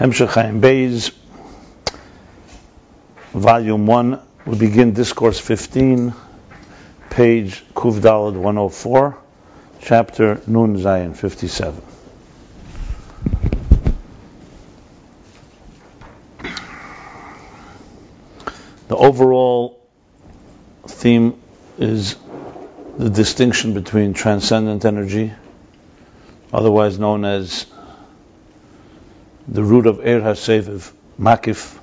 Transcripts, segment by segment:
Hemshech Ayin Beis, Volume 1, we begin Discourse 15, page Kuf Daled 104, chapter Nun Zayin 57. The overall theme is the distinction between transcendent energy, otherwise known as the root of Er HaSeviv, Makif,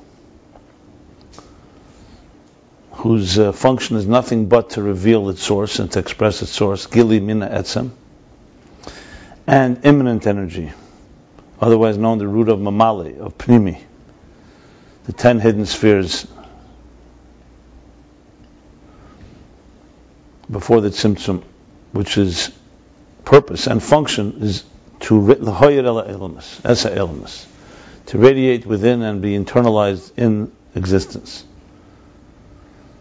whose uh, function is nothing but to reveal its source and to express its source, Gili Mina Etzem, and immanent energy, otherwise known the root of Mamali, of Pnimi, the ten hidden spheres before the Tzimtzum, which is purpose and function is to to radiate within and be internalized in existence.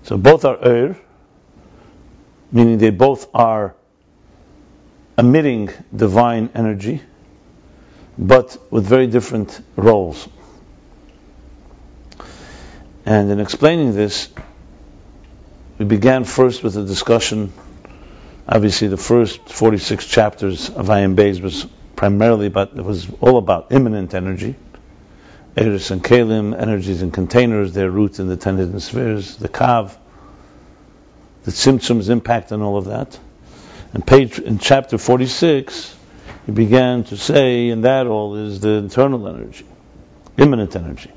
So both are er, meaning they both are emitting divine energy, but with very different roles. And in explaining this, we began first with a discussion. Obviously, the first 46 chapters of Ayin Beis was primarily about, it was all about immanent energy. Eris and Kalim, energies and containers, their roots in the ten hidden spheres, the Kav, the Tzimtzum's impact on all of that. And page, in chapter 46, he began to say, and that all is the internal energy, immanent energy.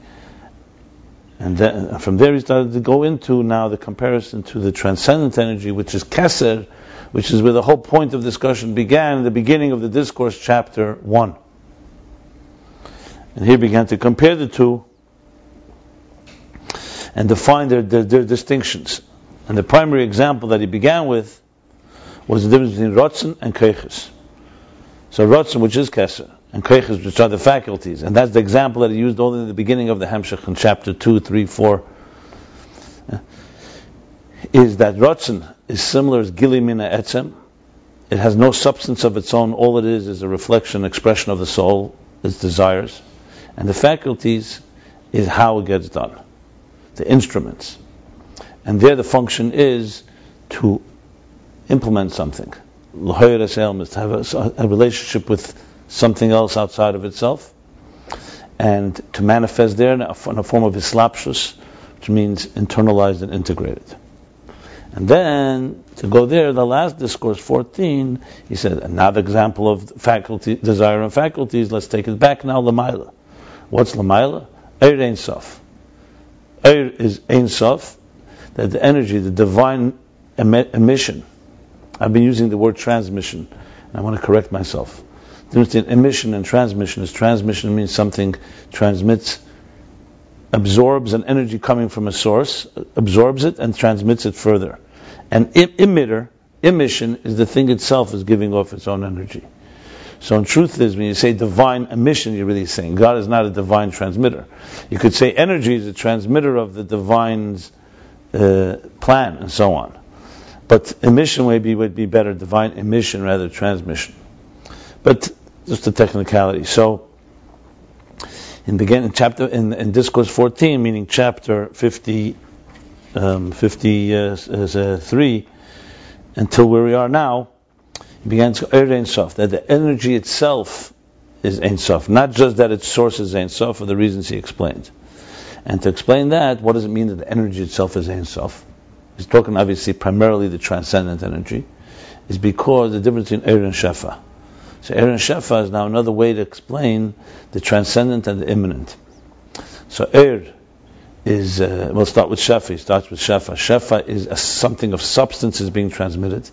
And then, from there he started to go into now the comparison to the transcendent energy, which is Keser, which is where the whole point of discussion began, the beginning of the discourse, chapter 1. And he began to compare the two and define their, their, their distinctions. And the primary example that he began with was the difference between Rotzen and Keiches. So Rotzen, which is Keser, and Kreiches, which are the faculties. And that's the example that he used only in the beginning of the Hemshech in chapter 2, 3, 4. Uh, is that Rotzen is similar as Gilimina Etzem. It has no substance of its own. All it is is a reflection, expression of the soul, its desires. And the faculties is how it gets done. The instruments. And there the function is to implement something. Is to have a, a relationship with something else outside of itself, and to manifest there in a, in a form of islapshus, which means internalized and integrated. And then to go there, the last discourse, 14, he said another example of faculty, desire and faculties. Let's take it back now. Lamaila. What's Lamaila? Eir Ein Sof. Eir is Ein Sof, that the energy, the divine emission. I've been using the word transmission, and I want to correct myself. Emission and transmission is transmission means something transmits, absorbs an energy coming from a source, absorbs it and transmits it further. And emitter, emission, is the thing itself is giving off its own energy. So in truth is when you say divine emission, you're really saying God is not a divine transmitter. You could say energy is a transmitter of the divine's uh, plan and so on. But emission maybe would be better, divine emission rather transmission. But just a technicality. So, in beginning chapter in, in discourse 14, meaning chapter 50, um, 53, until where we are now, began to er Ein Sof, that the energy itself is Ein Sof, not just that its source is Ein Sof for the reasons he explained. And to explain that, what does it mean that the energy itself is Ein Sof? He's talking obviously primarily the transcendent energy, is because the difference between Er and Shefa. So Aaron Shefa is now another way to explain the transcendent and the immanent. So Er is, uh, we'll start with Shefa, he starts with Shefa. Shefa is a, something of substance is being transmitted.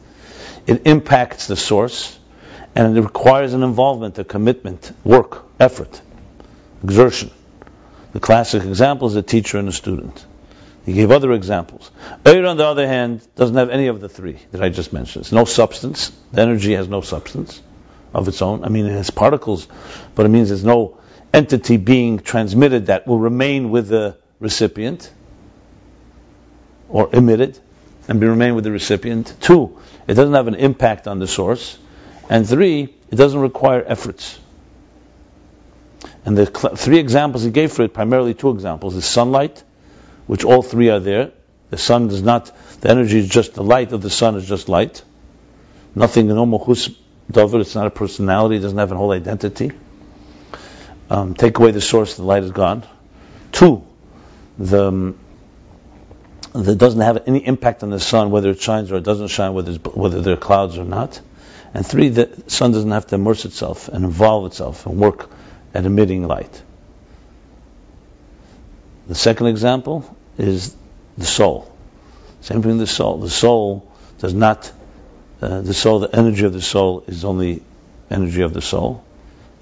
It impacts the source, and it requires an involvement, a commitment, work, effort, exertion. The classic example is a teacher and a student. He gave other examples. Er, on the other hand, doesn't have any of the three that I just mentioned. It's no substance. The energy has no substance of its own. I mean, it has particles, but it means there's no entity being transmitted that will remain with the recipient or emitted and be remain with the recipient. Two, it doesn't have an impact on the source. And three, it doesn't require efforts. And the cl- three examples he gave for it, primarily two examples, is sunlight, which all three are there. The sun does not, the energy is just, the light of the sun is just light. Nothing, no mohus davar, it's not a personality, it doesn't have a whole identity. Um, take away the source, the light is gone. Two, the, um, that doesn't have any impact on the sun, whether it shines or it doesn't shine, whether, whether there are clouds or not. And three, the sun doesn't have to immerse itself and involve itself and work at emitting light. The second example is the soul. Same thing with the soul. The soul does not, uh, the soul, the energy of the soul is only energy of the soul.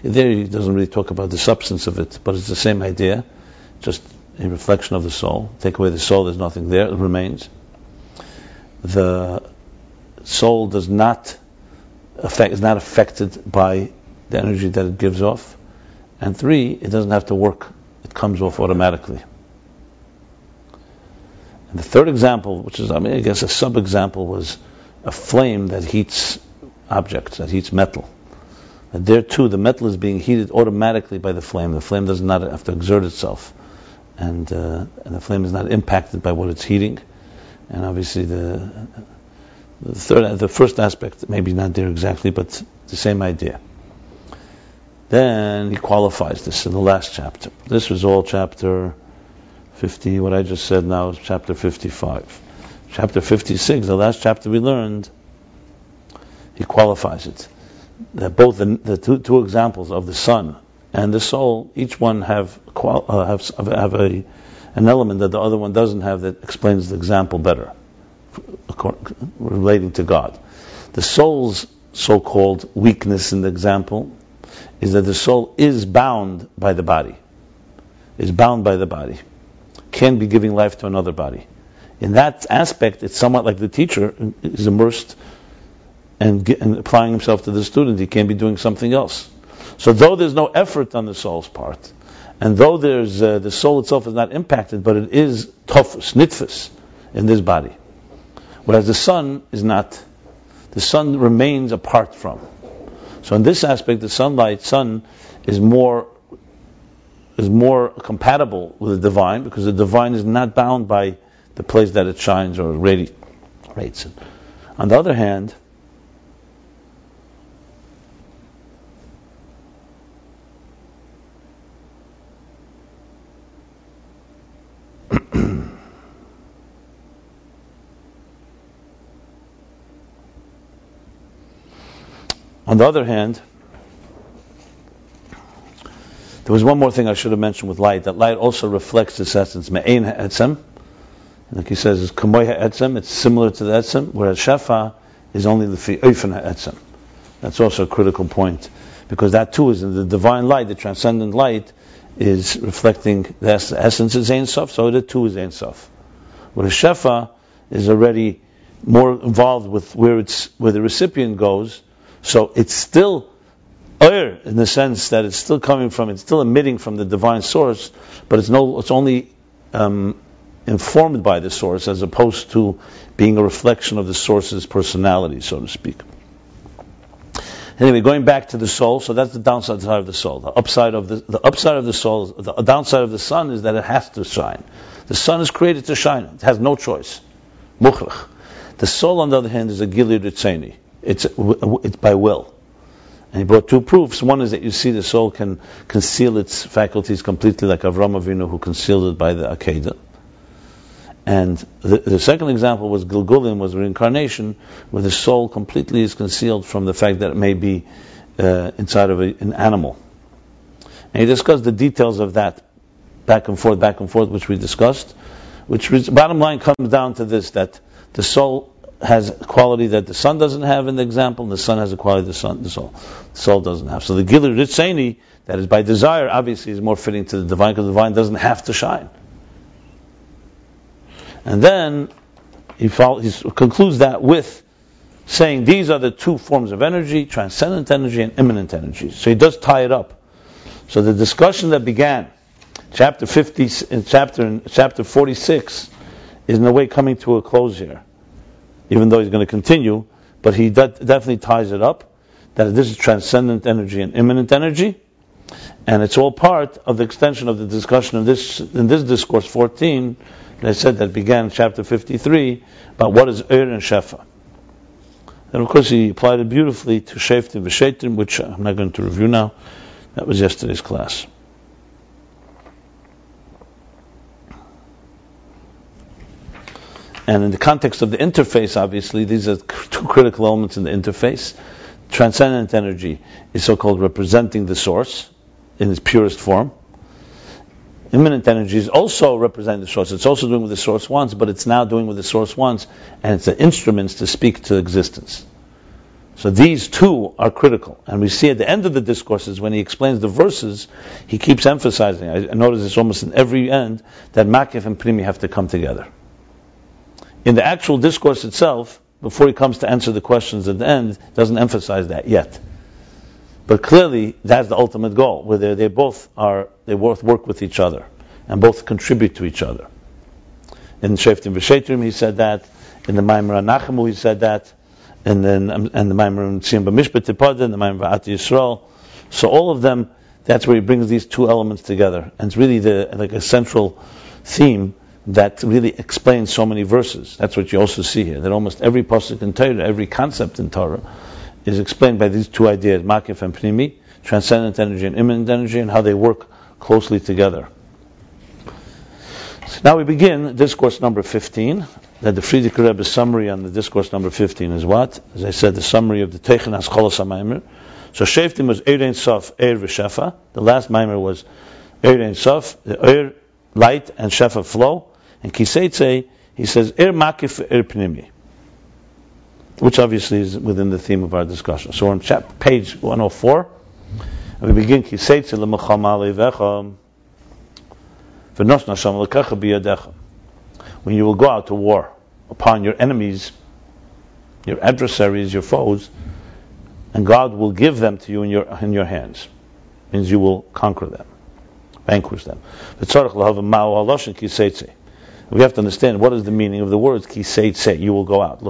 There he doesn't really talk about the substance of it, but it's the same idea, just a reflection of the soul. Take away the soul, there's nothing there, it remains. The soul does not affect, is not affected by the energy that it gives off. And three, it doesn't have to work, it comes off automatically. And the third example, which is, I mean, I guess a sub example, was a flame that heats objects, that heats metal. And there too, the metal is being heated automatically by the flame. The flame does not have to exert itself. And, uh, and the flame is not impacted by what it's heating. And obviously the, the third, the first aspect, maybe not there exactly, but the same idea. Then he qualifies this in the last chapter. This was all chapter 50. What I just said now is chapter 55. Chapter 56, the last chapter we learned, he qualifies it that both the, the two, two, examples of the sun and the soul, each one have uh, have, have a, an element that the other one doesn't have that explains the example better, relating to God. The soul's so-called weakness in the example is that the soul is bound by the body, is bound by the body, can be giving life to another body. In that aspect, it's somewhat like the teacher is immersed and, get, and applying himself to the student. He can't be doing something else. So though there's no effort on the soul's part, and though there's uh, the soul itself is not impacted, but it is tough nitfus, in this body. Whereas the sun is not. The sun remains apart from. So in this aspect, the sunlight, sun, is more is more compatible with the divine because the divine is not bound by the place that it shines or radiates. On the other hand, On the other hand, there was one more thing I should have mentioned with light. That light also reflects its essence. Me'ein ha'etzem. Like he says, it's ha'etzem. It's similar to the etzem, whereas shefa is only the fi'ofen ha'etzem. That's also a critical point. Because that too is in the divine light, the transcendent light, is reflecting the essence is Ein Sof, so the too is Ein Sof. Whereas Shefa is already more involved with where it's where the recipient goes, so it's still air in the sense that it's still coming from, it's still emitting from the divine source, but it's no, it's only um, informed by the source as opposed to being a reflection of the source's personality, so to speak. Anyway, going back to the soul, so that's the downside side of the soul. The upside of the, the upside of the soul, the downside of the sun is that it has to shine. The sun is created to shine. It has no choice. Mukhrach. The soul, on the other hand, is a ritzeni. It's, it's by will. And he brought two proofs. One is that you see the soul can conceal its faculties completely, like Avram Avinu, who concealed it by the Akedah. And the, the, second example was Gilgulim, was reincarnation, where the soul completely is concealed from the fact that it may be uh, inside of a, an animal. And he discussed the details of that, back and forth, back and forth, which we discussed. Which bottom line comes down to this: that the soul has a quality that the sun doesn't have in the example, and the sun has a quality the sun, the soul, the soul doesn't have. So the Gilir Ritzeni, that is by desire, obviously is more fitting to the divine, because the divine doesn't have to shine. And then he, he concludes that with saying these are the two forms of energy, transcendent energy and immanent energy. So he does tie it up. So the discussion that began, chapter 50, in chapter, in chapter 46, is in a way coming to a close here. Even though he's going to continue, but he de- definitely ties it up that this is transcendent energy and immanent energy. And it's all part of the extension of the discussion of this in this discourse 14 that I said that began chapter 53 about what is Er and Shefa. And of course he applied it beautifully to Sheftim V'Shetim, which I'm not going to review now. That was yesterday's class. And in the context of the interface, obviously, these are two critical elements in the interface. Transcendent energy is so-called representing the source in its purest form. Immanent energy is also representing the source. It's also doing what the source wants, but it's now doing what the source wants, and it's the instruments to speak to existence. So these two are critical. And we see at the end of the discourses, when he explains the verses, he keeps emphasizing, I notice this almost in every end, that Makif and Pnimi have to come together in the actual discourse itself, before he comes to answer the questions at the end, doesn't emphasize that yet. But clearly, that's the ultimate goal, where they, both are, they both work with each other, and both contribute to each other. In Sheftim V'Shetrim, he said that. In the Maimar Nachamu, he said that. And then, um, and the Maimar Tziyon B'Mishpat and the Maimar V'At Yisrael. So all of them, that's where he brings these two elements together. And it's really the, like a central theme that really explains so many verses. That's what you also see here. That almost every pasuk in Torah, every concept in Torah, is explained by these two ideas: makif and pnimi, transcendent energy and immanent energy, and how they work closely together. So now we begin discourse number 15. That the Frierdiker Rebbe's summary on the discourse number 15 is what? As I said, the summary of the Teichen Hascholos HaMaimer. So Sheftim was Eir Sof, Eir V'Shefa. The last Maimer was Eir Sof, the Eir, light, and Shefa flow. And Kiseitze, he says, Er Makif Er Pnimi, which obviously is within the theme of our discussion. So on chap, page 104, we begin Kiseitze B'Yadecha. When you will go out to war upon your enemies, your adversaries, your foes, and God will give them to you in your in your hands. Means you will conquer them, vanquish them. We have to understand what is the meaning of the words kiseitse, you will go out.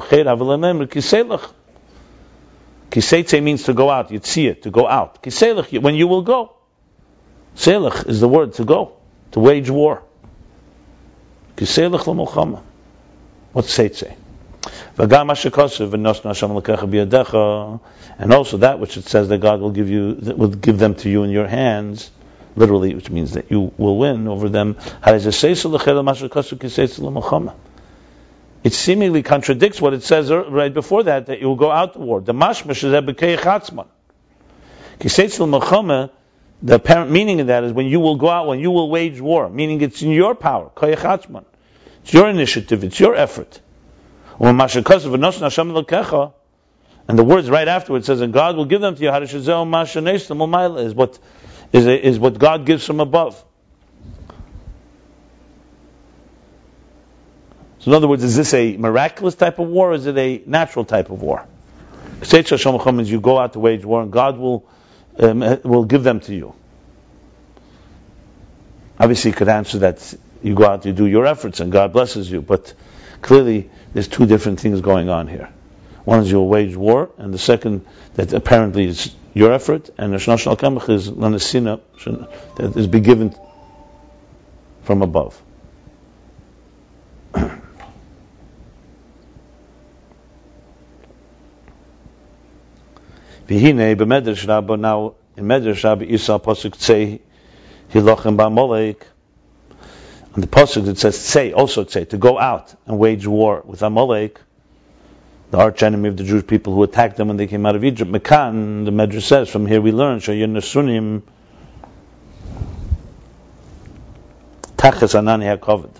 Kiseitse means to go out, it, to go out. Kiseilach, when you will go. Seilach is the word to go, to wage war. Kiseilach l'mulchama. What's seitse? And also that which it says that God will give you, will give them to you in your hands literally, which means that you will win over them. It seemingly contradicts what it says er, right before that, that you will go out to war. The mashmash is the apparent meaning of that is when you will go out, when you will wage war, meaning it's in your power. It's your initiative, it's your effort. And the words right afterwards says, and God will give them to you. What is, is what God gives from above. So in other words, is this a miraculous type of war or is it a natural type of war? means you go out to wage war and God will, um, will give them to you. Obviously, you could answer that you go out, you do your efforts, and God blesses you. But clearly, there's two different things going on here. One is you'll wage war, and the second that apparently is your effort, and Shnosh Al Kamach is Lanasina that is be given from above. V'hine b'medrash Rabba now in Medrash Rabba Isa pasuk tzei hilochem ba'molek. On the pasuk it says tzei also tzei to go out and wage war with Amalek the arch enemy of the Jewish people who attacked them when they came out of Egypt. Mekan, the Medrash says, from here we learn, Shayun Tachas Anani HaKovid.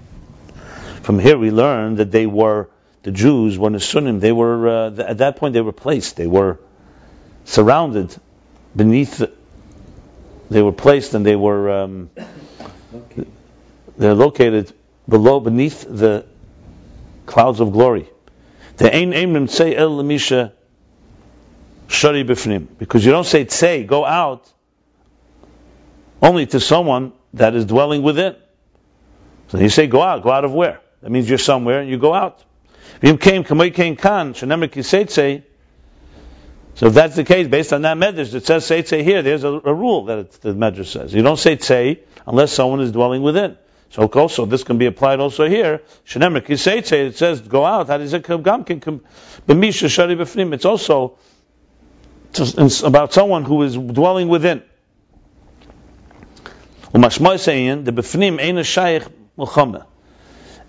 From here we learn that they were, the Jews were Nasunim, they were, uh, at that point they were placed, they were surrounded beneath, they were placed and they were, um, they're located below, beneath the clouds of glory. The ein aimim say el lemisha shari b'fnim. Because you don't say say, go out, only to someone that is dwelling within. So you say go out, go out of where? That means you're somewhere and you go out. Came say So if that's the case, based on that medrash, it says say here. There's a, a rule that the medrash says. You don't say tzei unless someone is dwelling within. So also this can be applied also here. It says go out. It's also about someone who is dwelling within. A shayich.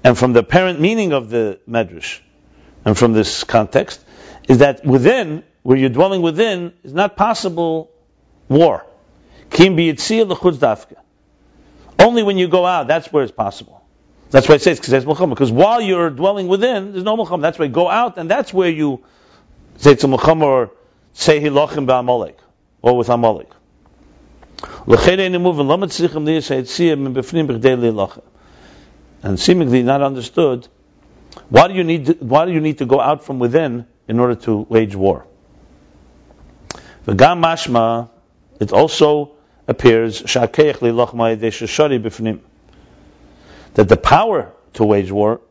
And from the apparent meaning of the medrash, and from this context, is that within where you're dwelling within is not possible war. Only when you go out, that's where it's possible. That's why it says because while you're dwelling within, there's no mulcham. That's why you go out, and that's where you say it's a or say hilachim ba'amalek or with amalek. And seemingly not understood. Why do you need? To, why do you need to go out from within in order to wage war? V'gam mashma, it also appears that the power to wage war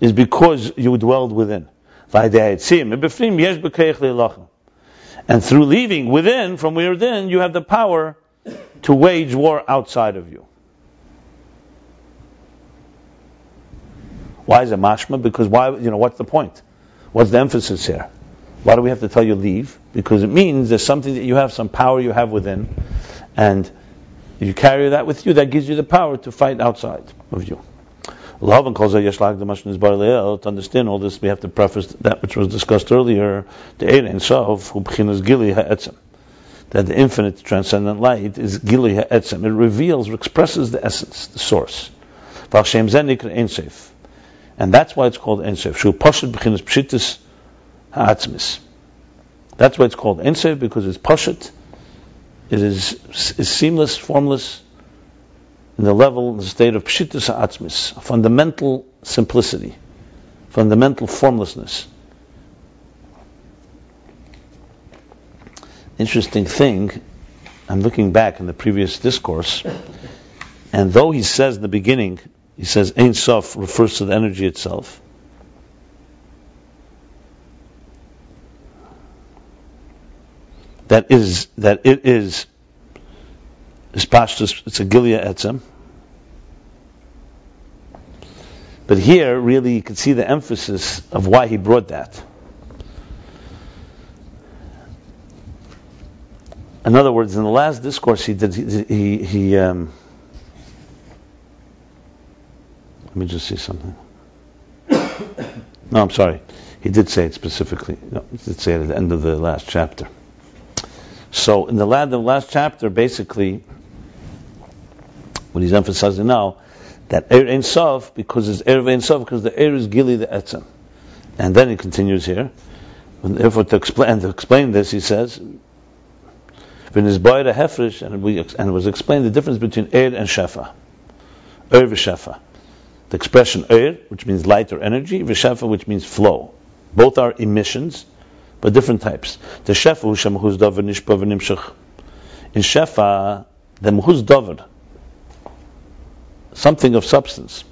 is because you dwelled within. And through leaving within, from within, you have the power to wage war outside of you. Why is it mashma? Because why? You know, what's the point? What's the emphasis here? Why do we have to tell you leave? Because it means there's something that you have, some power you have within, and you carry that with you, that gives you the power to fight outside of you. To understand all this, we have to preface that which was discussed earlier, the Ein Sof, who Gili Ha'etzem. That the infinite transcendent light is Gili Ha'etzem. It reveals, expresses the essence, the source. And that's why it's called Ein. That's why it's called Ein Sof, because it's Pashut. It is, is seamless, formless, in the level, in the state of Pshitus Ha'atzmis, fundamental simplicity, fundamental formlessness. Interesting thing, I'm looking back in the previous discourse, and though he says in the beginning, he says Ein Sof refers to the energy itself. That is that it is is pashtus, it's a gilia etzem. But here, really, you can see the emphasis of why he brought that. In other words, in the last discourse he did, he, he, he um, let me just see something. no, I'm sorry. He did say it specifically. No, he did say it at the end of the last chapter. So in the last, chapter, basically, what he's emphasizing now, that Er Ein Sof, because it's Er Ein Sof, because the Er is Gili the Etzem. And then he continues here. And therefore, to explain, to explain this, he says, and it was explained the difference between Er and Shefa. Er v'Shefa. The expression Er, which means light or energy, v'Shefa, which means flow. Both are emissions, but different types. The shefa hu shemahuz davar nishpa v'nimshach. In shefa, the mahus davar, something of substance,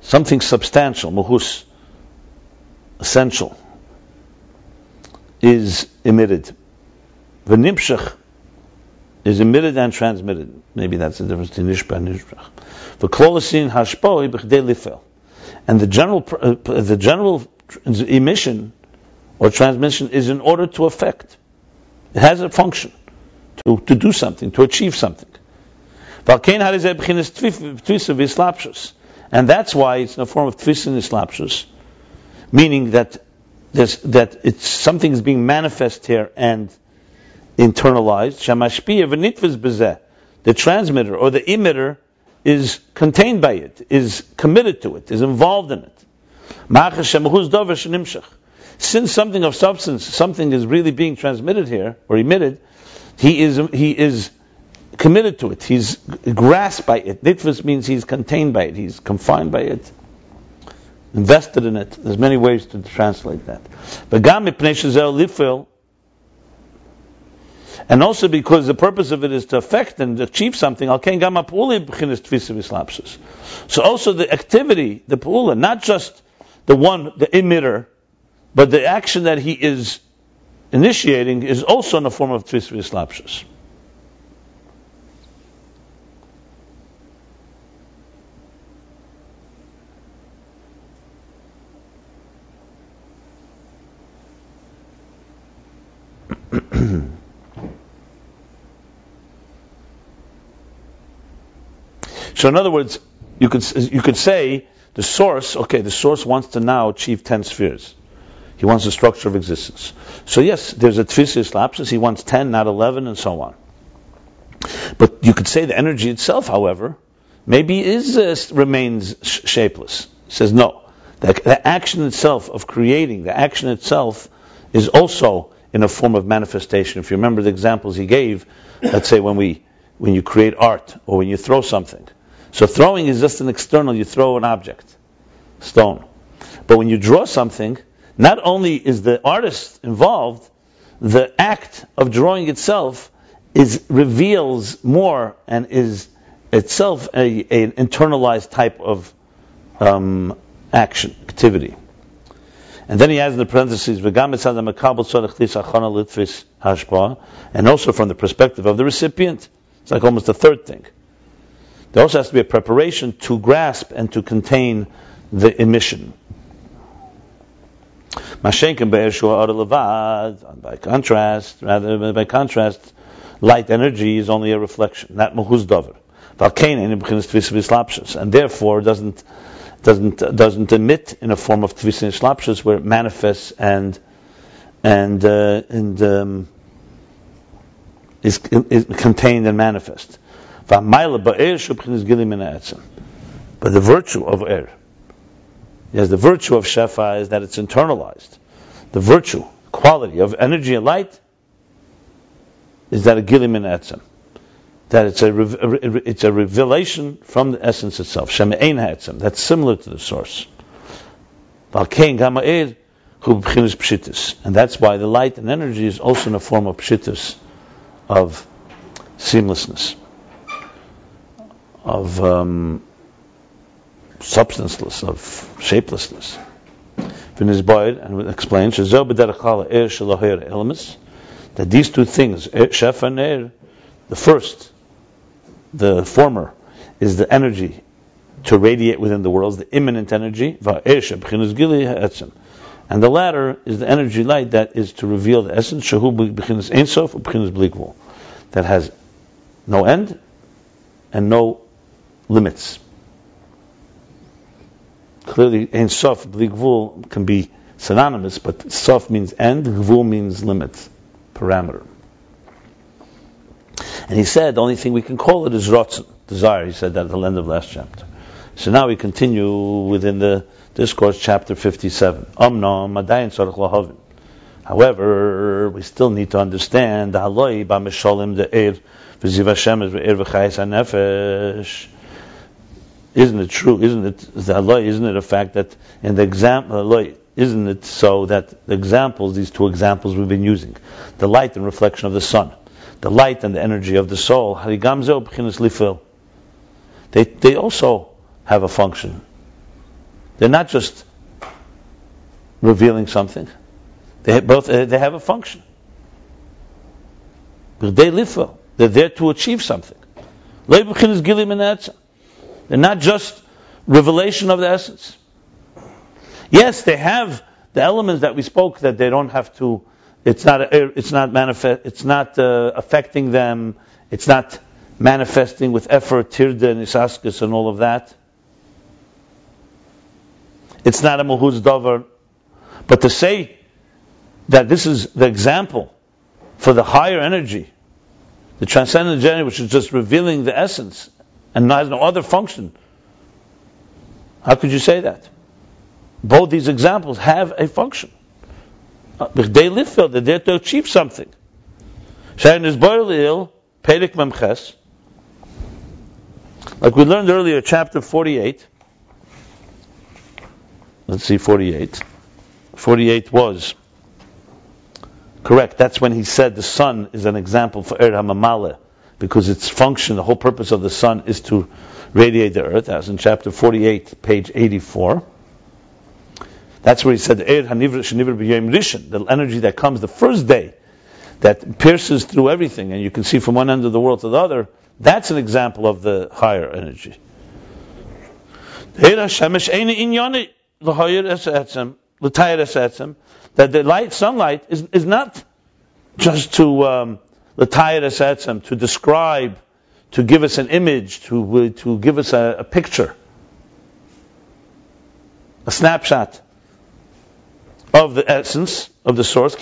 something substantial, mahus, essential, is emitted. V'nimshach is emitted and transmitted. Maybe that's the difference between nishpa and nishpach. V'klolosin hashpoi b'chdei lifel. And the general, uh, the general emission or transmission is in order to affect. It has a function to, to do something, to achieve something. And that's why it's in a form of tvis and islapshus, meaning that that it's something is being manifest here and internalized. The transmitter or the emitter is contained by it, is committed to it, is involved in it. Since something of substance, something is really being transmitted here or emitted, he is he is committed to it. He's grasped by it. Nitfus means he's contained by it. He's confined by it. Invested in it. There's many ways to translate that. And also because the purpose of it is to affect and achieve something. So also the activity, the pu'ula, not just the one, the emitter, but the action that he is initiating is also in the form of tvis v'yislapshus. so in other words, you could you could say the source. Okay, the source wants to now achieve ten spheres. He wants the structure of existence. So yes, there's a tfisis lapsus. He wants ten, not eleven, and so on. But you could say the energy itself, however, maybe is uh, remains sh- shapeless. He says no. The, the action itself of creating, the action itself, is also in a form of manifestation. If you remember the examples he gave, let's say when we when you create art or when you throw something. So throwing is just an external, you throw an object, stone. But when you draw something, not only is the artist involved, the act of drawing itself is reveals more and is itself a, an internalized type of um, action, activity. And then he adds in the parentheses, and also from the perspective of the recipient. It's like almost a third thing. There also has to be a preparation to grasp and to contain the emission. By contrast, rather by contrast, light energy is only a reflection, not mahus dover. And therefore doesn't doesn't doesn't emit in a form of tvisin shlapshus where it manifests and and uh, and um, is, is, contained and manifest. But the virtue of air, yes, the virtue of shefa is that it's internalized. The virtue, quality of energy and light is that a gilim in etzem that it's a, it's a revelation from the essence itself. Shem ein etzem. That's similar to the source. Er, and that's why the light and energy is also in a form of pshitis, of seamlessness, of um, substanceless, of shapelessness. And explains that these two things, and Er, the first the former is the energy to radiate within the worlds, the immanent energy, and the latter is the energy light that is to reveal the essence, that has no end and no limits. Clearly, Ein Sof, Bligvul can be synonymous, but Sof means end, Gvul means limit, parameter. And he said the only thing we can call it is rotzen, desire. He said that at the end of last chapter. So now we continue within the discourse, chapter 57. However, we still need to understand the haloi b'mishalim the er v'ziv Hashem is er v'chayis hanefesh. Isn't it true? Isn't it? Isn't it a fact that in the example, uh, isn't it so that the examples, these two examples we've been using, the light and reflection of the sun, the light and the energy of the soul, they, they also have a function. They're not just revealing something. They both uh, they have a function. They're there to achieve something. They're not just revelation of the essence. Yes, they have the elements that we spoke that they don't have to it's not it's not manifest it's not uh, affecting them. It's not manifesting with effort, tirda and isaskus and all of that. It's not a muhuz davar. But to say that this is the example for the higher energy, the transcendent energy, which is just revealing the essence and has no other function, how could you say that? Both these examples have a function. They live they're there to achieve something. Sharon is Boilil, Perik. Like we learned earlier, chapter 48. Let's see, 48. 48 was correct. That's when he said the sun is an example for Er HaMamale, because its function, the whole purpose of the sun is to radiate the earth, as in chapter 48, page 84. That's where he said, the energy that comes the first day, that pierces through everything, and you can see from one end of the world to the other, that's an example of the higher energy. That the light, sunlight, is, is not just to um, to describe, to give us an image, to, to give us a, a picture, a snapshot of the essence of the source.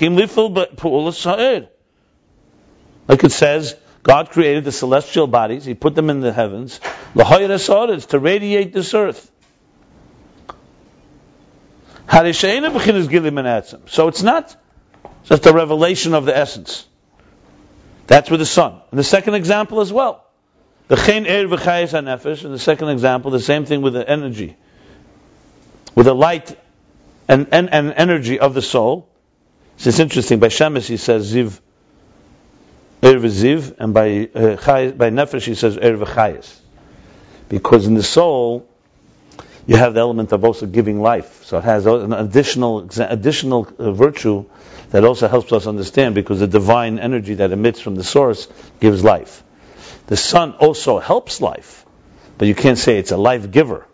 Like it says, God created the celestial bodies, He put them in the heavens, to radiate this earth. So it's not just a revelation of the essence. That's with the sun. And the second example as well. The chen er nefesh, and the second example, the same thing with the energy. With the light and, and, and energy of the soul. So it's interesting, by Shemesh he says ziv, er ziv, and by, uh, by nefesh he says er v'chayis. Because in the soul, you have the element of also giving life. So it has an additional, additional uh, virtue that also helps us understand because the divine energy that emits from the source gives life. The sun also helps life, but you can't say it's a life giver.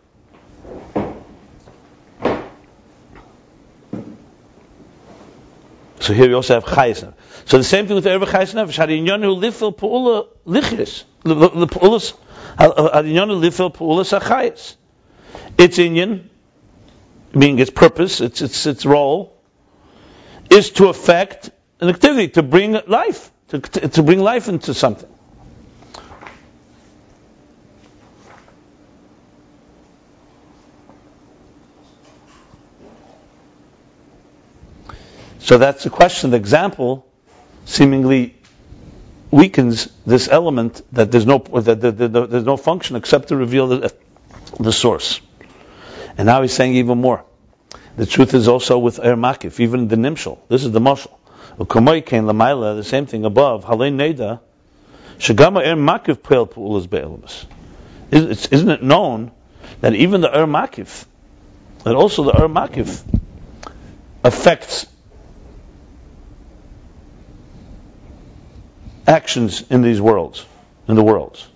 So here we also have chayis. So the same thing with Erva Chayis Nefesh. Hadinyonu lifel pu'ula lichis. The pu'ulas, hadinyonu lifel pu'ulas achayis. Its inyan, meaning its purpose, its, its, its role, is to affect an activity, to bring life, to, to bring life into something. So that's the question. The example seemingly weakens this element that there's no that, there's no function except to reveal the, the source. And now he's saying even more. The truth is also with Er Makif, even the Nimshal. This is the Mashal. The same thing above. Halein Neda. Shagama Er Makif Peil Pu'ulas Be'elamas. Isn't it known that even the Er Makif, that also the Er Makif affects actions in these worlds, in the worlds.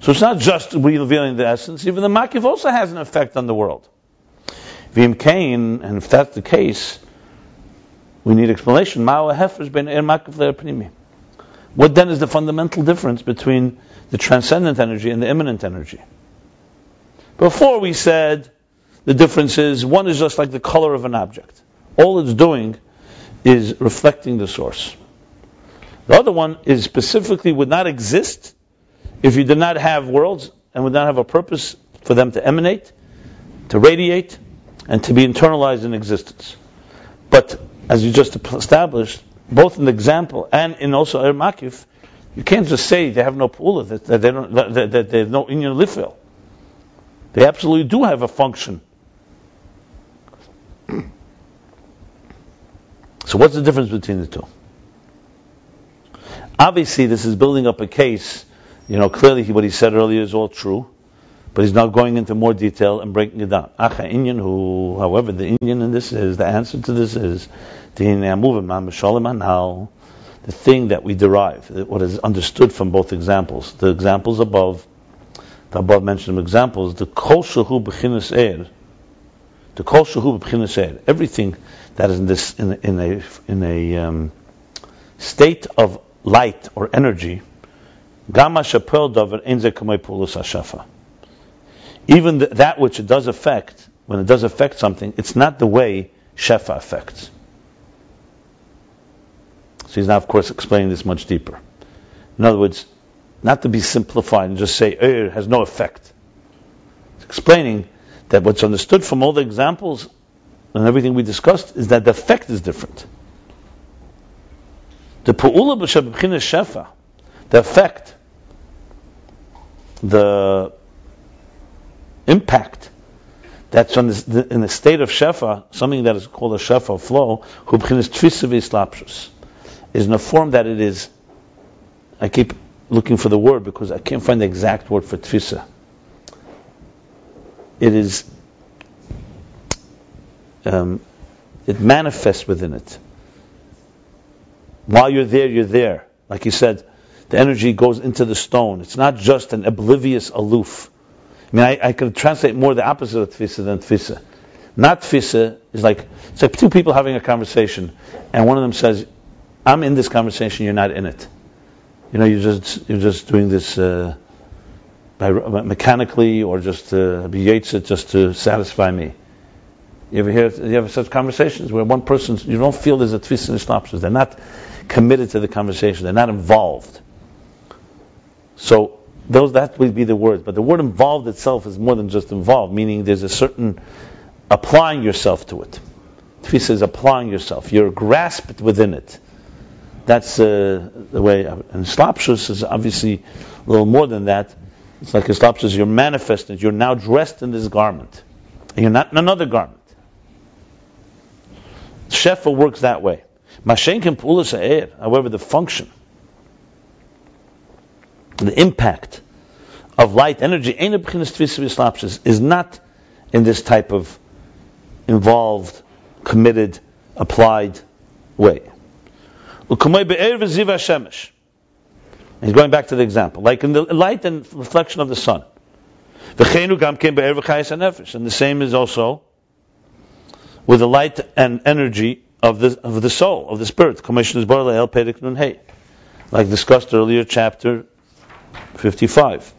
So it's not just revealing the essence, even the makif also has an effect on the world. Vim Kain, and if that's the case, we need explanation. Er er what then is the fundamental difference between the transcendent energy and the immanent energy? Before we said the difference is one is just like the color of an object. All it's doing is reflecting the source. The other one is specifically would not exist if you did not have worlds and would not have a purpose for them to emanate, to radiate, and to be internalized in existence. But as you just established, both in the example and in also Er Makif, you can't just say they have no pula, that, that they don't, that, that, that there's no inyan lifil. They absolutely do have a function. so what's the difference between the two? Obviously, this is building up a case. You know, clearly what he said earlier is all true. But he's now going into more detail and breaking it down. Inyan who, however, the Inyan in this is, the answer to this is, the thing that we derive, what is understood from both examples. The examples above, the above mentioned examples, the kol shahu b'chinas er, the kol shahu b'chinas er, everything that is in this, in, in a, in a um, state of light or energy, Gama shapel davar enze kamei pulus hashafa even th- that which it does affect, when it does affect something, it's not the way Shefa affects. So he's now, of course, explaining this much deeper. In other words, not to be simplified and just say, er has no effect. It's explaining that what's understood from all the examples and everything we discussed is that the effect is different. The pu'ula b'shabchina shefa, the effect, the impact that's on this, in the state of shefa, something that is called a shefa flow, who slaps is in a form that it is. I keep looking for the word because I can't find the exact word for tfisa. It is um, it manifests within it. While you're there, you're there. Like you said, the energy goes into the stone. It's not just an oblivious aloof. I mean, I, I could translate more the opposite of tfisa than tfisa. Not tfisa is like it's like two people having a conversation, and one of them says, "I'm in this conversation. You're not in it." You know, you're just you're just doing this uh, by, mechanically or just be it just to satisfy me. You ever hear? You ever such conversations where one person you don't feel there's a twist in synopsis. They're not committed to the conversation. They're not involved. So those that would be the word. But the word involved itself is more than just involved, meaning there's a certain applying yourself to it. Tfisa is applying yourself. You're grasped within it. That's uh, the way. And slapshus is obviously a little more than that. It's like a. You're manifested. You're now dressed in this garment, and you're not in another garment. Shefa works that way. However, the function, the impact of light energy, is not in this type of involved, committed, applied way. He's going back to the example, like in the light and reflection of the sun. And the same is also with the light and energy of the of the soul, of the spirit. Like discussed earlier, chapter 55.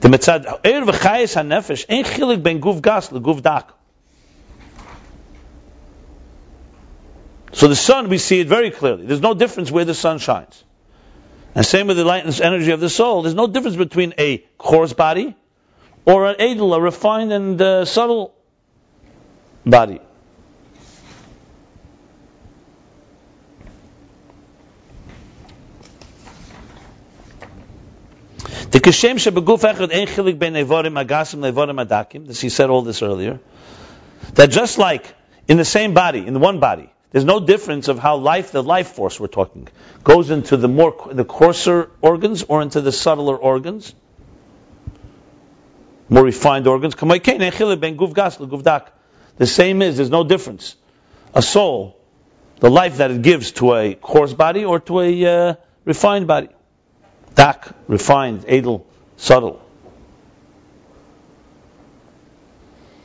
The mitzad er v'chayes hanefesh ein chilik ben guf gas leguf dak. So the sun, we see it very clearly. There's no difference where the sun shines. And same with the light and energy of the soul. There's no difference between a coarse body or an edel, a refined and uh, subtle body. The kashem shebeguf echad ein chilik ben nevorim agasim nevorim adakim. He said all this earlier. That just like in the same body, in the one body, there's no difference of how life, the life force we're talking, goes into the more the coarser organs or into the subtler organs, more refined organs. The same is, there's no difference. A soul, the life that it gives to a coarse body or to a uh, refined body. Dak, refined, edel, subtle.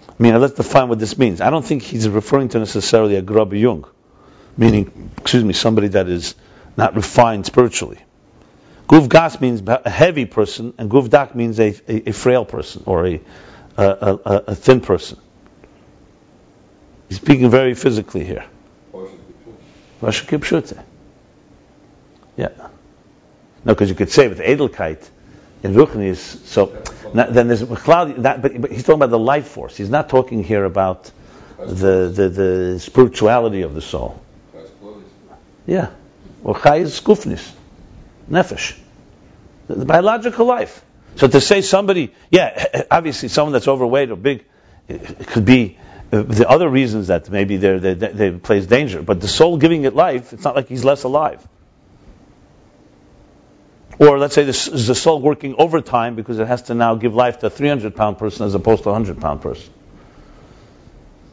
I mean, let's define what this means. I don't think he's referring to necessarily a grub Jung, meaning, excuse me, somebody that is not refined spiritually. Guv gas means a heavy person, and guv dak means a, a, a frail person or a, a, a, thin person. He's speaking very physically here. Yeah. No, because you could say with Edelkeit in Ruchni is so. then there's that, but, but he's talking about the life force. He's not talking here about the, the, the spirituality of the soul. Yeah. Well, Chai is skufnis, nefesh, the, the biological life. So to say somebody, yeah, obviously someone that's overweight or big, it could be uh, the other reasons that maybe they they plays danger. But the soul giving it life, it's not like he's less alive. Or let's say this is the soul working overtime because it has to now give life to a 300 pound person as opposed to a 100 pound person.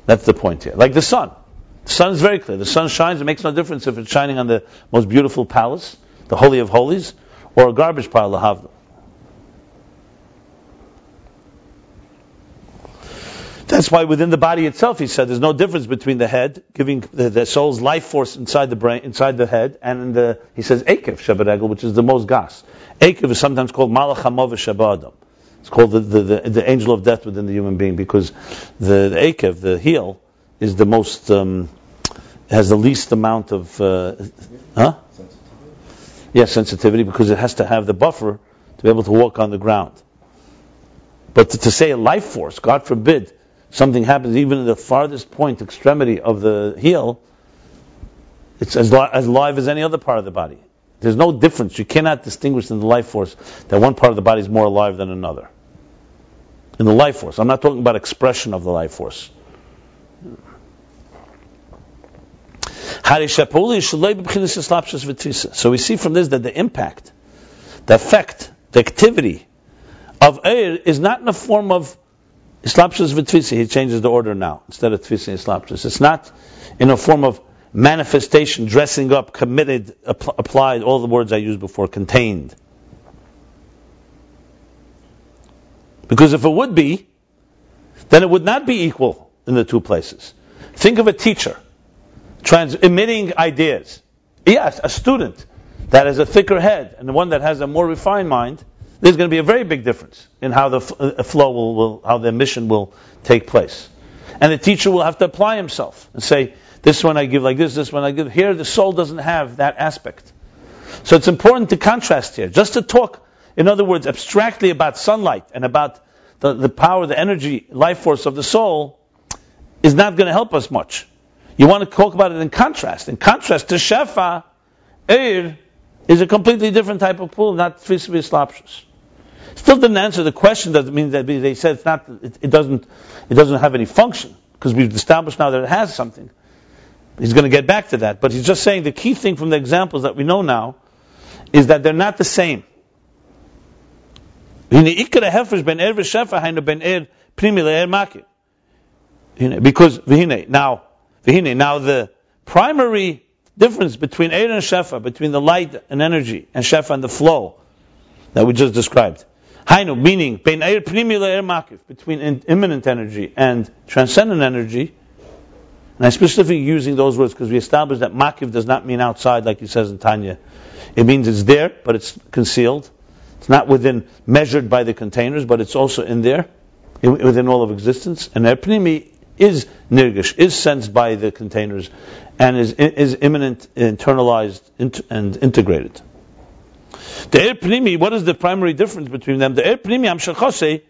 That's the point here. Like the sun. The sun is very clear. The sun shines. It makes no difference if it's shining on the most beautiful palace, the Holy of Holies, or a garbage pile, the That's why within the body itself, he said, there's no difference between the head, giving the, the soul's life force inside the brain, inside the head, and the, he says, Akev Shabbat which is the most gas. Akev is sometimes called Malach HaMov It's called the, the, the, the, angel of death within the human being because the, the Akev, the heel, is the most, um, has the least amount of, uh, huh? Yeah, sensitivity because it has to have the buffer to be able to walk on the ground. But to, to say a life force, God forbid, something happens even in the farthest point, extremity of the heel, it's as, li- as live as any other part of the body. There's no difference. You cannot distinguish in the life force that one part of the body is more alive than another. In the life force. I'm not talking about expression of the life force. So we see from this that the impact, the effect, the activity of air is not in the form of Islapshus v'tfisi, he changes the order now, instead of tfisi islapshus. It's not in a form of manifestation, dressing up, committed, applied, all the words I used before, contained. Because if it would be, then it would not be equal in the two places. Think of a teacher trans- emitting ideas. Yes, a student that has a thicker head and the one that has a more refined mind, there's going to be a very big difference in how the uh, flow will, will, how the emission will take place. And the teacher will have to apply himself and say, this one I give like this, this one I give. Here, the soul doesn't have that aspect. So it's important to contrast here. Just to talk, in other words, abstractly about sunlight and about the, the power, the energy, life force of the soul is not going to help us much. You want to talk about it in contrast. In contrast to Shefa, Eir is a completely different type of pool, not Tfisvi Slapshus. Still didn't answer the question. Doesn't mean that they said it's not. It, it doesn't. It doesn't have any function because we've established now that it has something. He's going to get back to that, but he's just saying the key thing from the examples that we know now is that they're not the same. Er er because now, now the primary difference between air and shefa, between the light and energy, and shefa and the flow that we just described. Hainu, meaning between immanent energy and transcendent energy. And I'm specifically using those words because we established that makiv does not mean outside, like he says in Tanya. It means it's there, but it's concealed. It's not within measured by the containers, but it's also in there, within all of existence. And erpnimi is nirgish, is sensed by the containers, and is, is immanent, internalized, and integrated. The air primi, what is the primary difference between them? The air am shachose,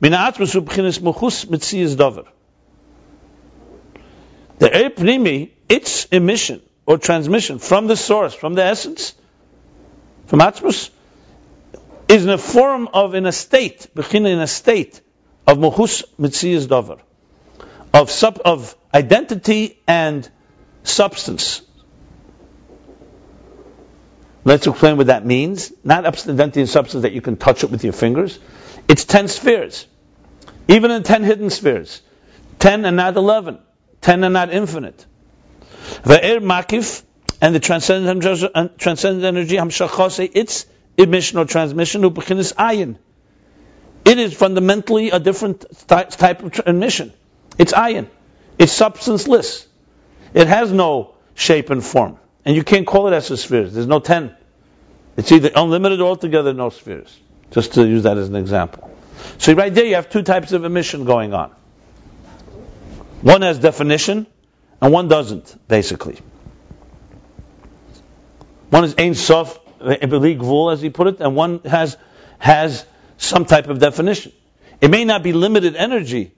min atzmus ubchinis muchus mitzias dover. The air primi, its emission or transmission from the source, from the essence, from atzmus, is in a form of, in a state, in a state of muchus mitzias dover of, sub, of identity and substance. Let's explain what that means. Not and substance that you can touch it with your fingers. It's ten spheres. Even in ten hidden spheres. Ten and not eleven. Ten and not infinite. Ve'er makif and the transcendent, energy, hamshachose, its emission or transmission, ubechinis ayin. It is fundamentally a different type of emission. It's ayin. It's substanceless. It has no shape and form. And you can't call it as a spheres. There's no ten. It's either unlimited or altogether no spheres. Just to use that as an example. So right there you have two types of emission going on. One has definition, and one doesn't, basically. One is Ein Sof, as he put it, and one has has some type of definition. It may not be limited energy,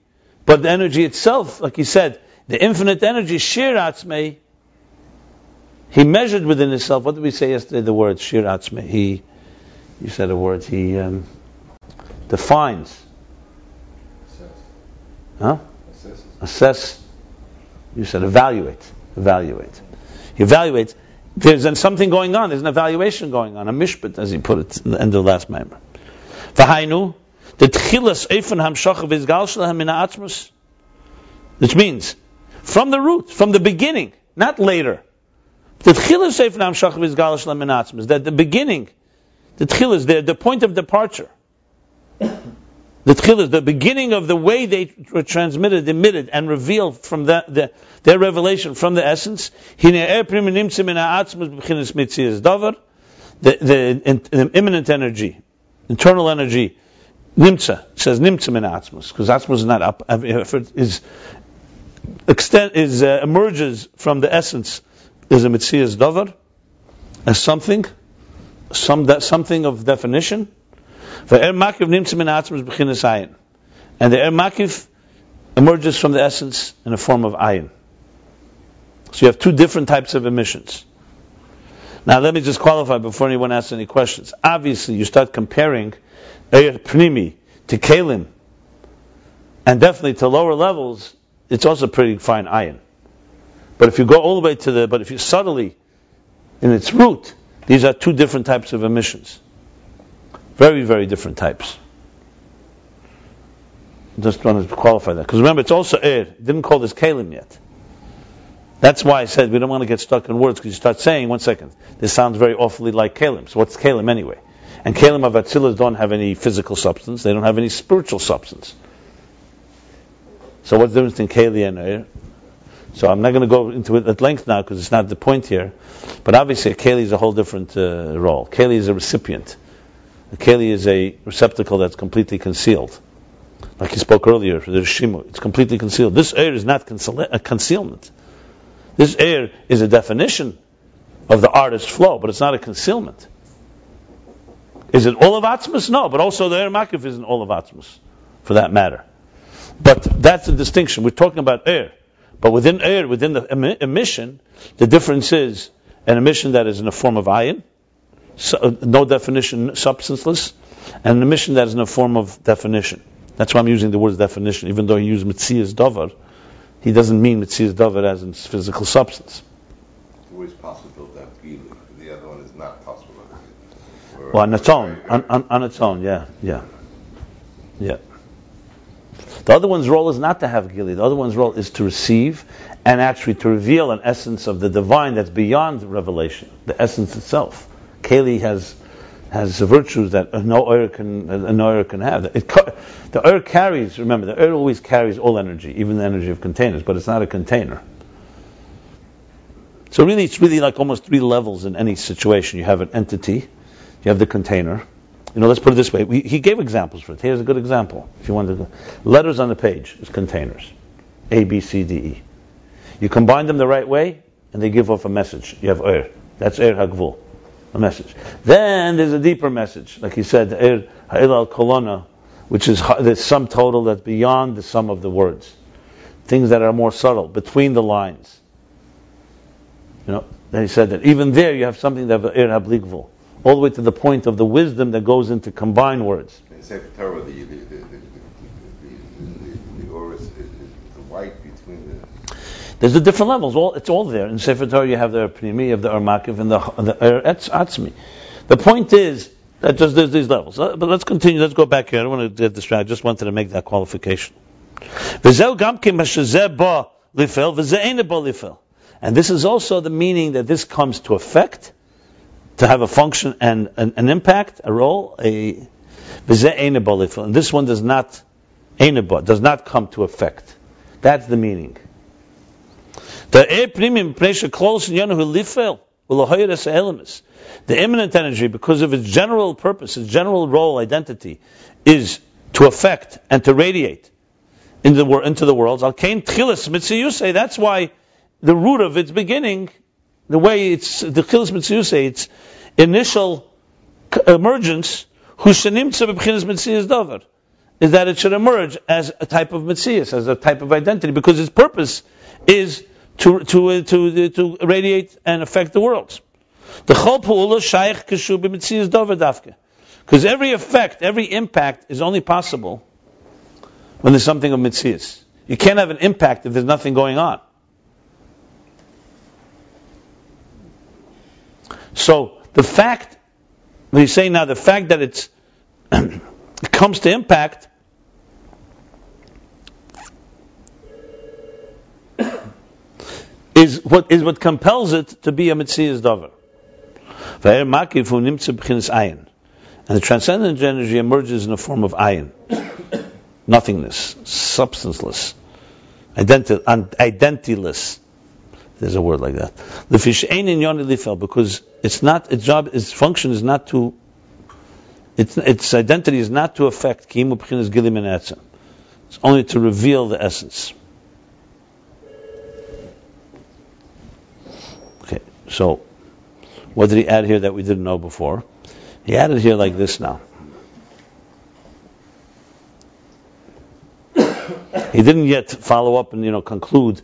but the energy itself, like he said, the infinite energy, Shir Atzmei, he measured within himself. What did we say yesterday? The word Shir Atzmei. He, you said a word. He um, defines. Assess. Huh? Assess. You said evaluate. Evaluate. He evaluates. There's something going on. There's an evaluation going on. A mishpat, as he put it in the end of the last member. V'hainu the tchilas min ha'atzmus, which means from the root, from the beginning, not later. The tchilas eifan hamshachav is shlehem min ha'atzmus, that the beginning, the tchilas, the, the point of departure, the tchilas, the beginning of the way they were transmitted, emitted, and revealed from the, the, their revelation from the essence, the, the, the immanent energy, internal energy, Nimtza says nimtza min atzmus because atzmus is not up. Is extent is uh, emerges from the essence is a mitzias davar as something, some that something of definition. er and the er makiv emerges from the essence in a form of ayin. So you have two different types of emissions. Now let me just qualify before anyone asks any questions. Obviously, you start comparing Eir Pnimi to Kalim, and definitely to lower levels, it's also pretty fine iron. But if you go all the way to the, but if you subtly, in its root, these are two different types of emissions. Very, very different types. just want to qualify that. Because remember, it's also air. Didn't call this kalim yet. That's why I said we don't want to get stuck in words because you start saying, one second, this sounds very awfully like kalim. So what's kalim anyway? And kalim of Atzilus don't have any physical substance. They don't have any spiritual substance. So what's the difference between keli and air? So I'm not going to go into it at length now because it's not the point here. But obviously, a keli is a whole different uh, role. Keli is a recipient. A keli is a receptacle that's completely concealed. Like you spoke earlier, the shimu, it's completely concealed. This air is not a concealment. This air is a definition of the artist's flow, but it's not a concealment. Is it all of Atzmus? No, but also the air makif isn't all of Atzmus, for that matter. But that's the distinction. We're talking about air. But within air, within the emission, the difference is an emission that is in the form of ayin, so, uh, no definition, substanceless, and an emission that is in the form of definition. That's why I'm using the word definition, even though he used mitzias davar, he doesn't mean mitzias davar as in physical substance. It's always possible to have gilu. The other one is not possible. Well, on its own, on, on, on its own, yeah, yeah, yeah. The other one's role is not to have gili. The other one's role is to receive and actually to reveal an essence of the divine that's beyond revelation, the essence itself. Keli has has virtues that no oil can no oil can have. It, the oil carries. Remember, the oil always carries all energy, even the energy of containers, but it's not a container. So really, it's really like almost three levels in any situation. You have an entity, you have the container, you know, let's put it this way. We, he gave examples for it. Here's a good example. If you want to, letters on the page is containers, A, B, C, D, E. You combine them the right way, and they give off a message. You have Er. That's Er Hagvul, a message. Then there's a deeper message, like he said, Er Ha'il al Kolona, which is the sum total that's beyond the sum of the words. Things that are more subtle, between the lines. You know, then he said that even there you have something that Er Habligvul all the way to the point of the wisdom that goes into combined words. In Sefer Torah, the, the, the, the, the, the, is, the white between the... There's the different levels. All It's all there. In Sefer Torah, you have the Pnimi, have the Armakiv, and the, the er, Atzmi. The point is that just there's these levels. Uh, but let's continue. Let's go back here. I don't want to get distracted. I just wanted to make that qualification. And this is also the meaning that this comes to effect to have a function and an, an impact, a role, a and this one does not does not come to effect. That's the meaning. The the energy, because of its general purpose, its general role, identity, is to affect and to radiate into the, into the worlds. That's why the root of its beginning the way it's the Chilas Mitzias its initial emergence, Hushanimtza b'Chilas Mitzias Dover, is that it should emerge as a type of Mitzias, as a type of identity, because its purpose is to to to to radiate and affect the world. The Chol Pu'ula Shaykh Kishu b'Mitzias Dover Dafke, because every effect, every impact is only possible when there's something of Mitzias. You can't have an impact if there's nothing going on. So the fact, you say now, the fact that it's it comes to impact is what is what compels it to be a mitzias davar. And the transcendent energy emerges in the form of ayin, nothingness, substanceless, identi- identityless. There's a word like that. The fish ain't in yoni lifel because it's not its job, its function is not to, its, its identity is not to affect kimu b'chinas gilim and etzem. It's only to reveal the essence. Okay, so what did he add here that we didn't know before? He added here like this now. he didn't yet follow up and you know conclude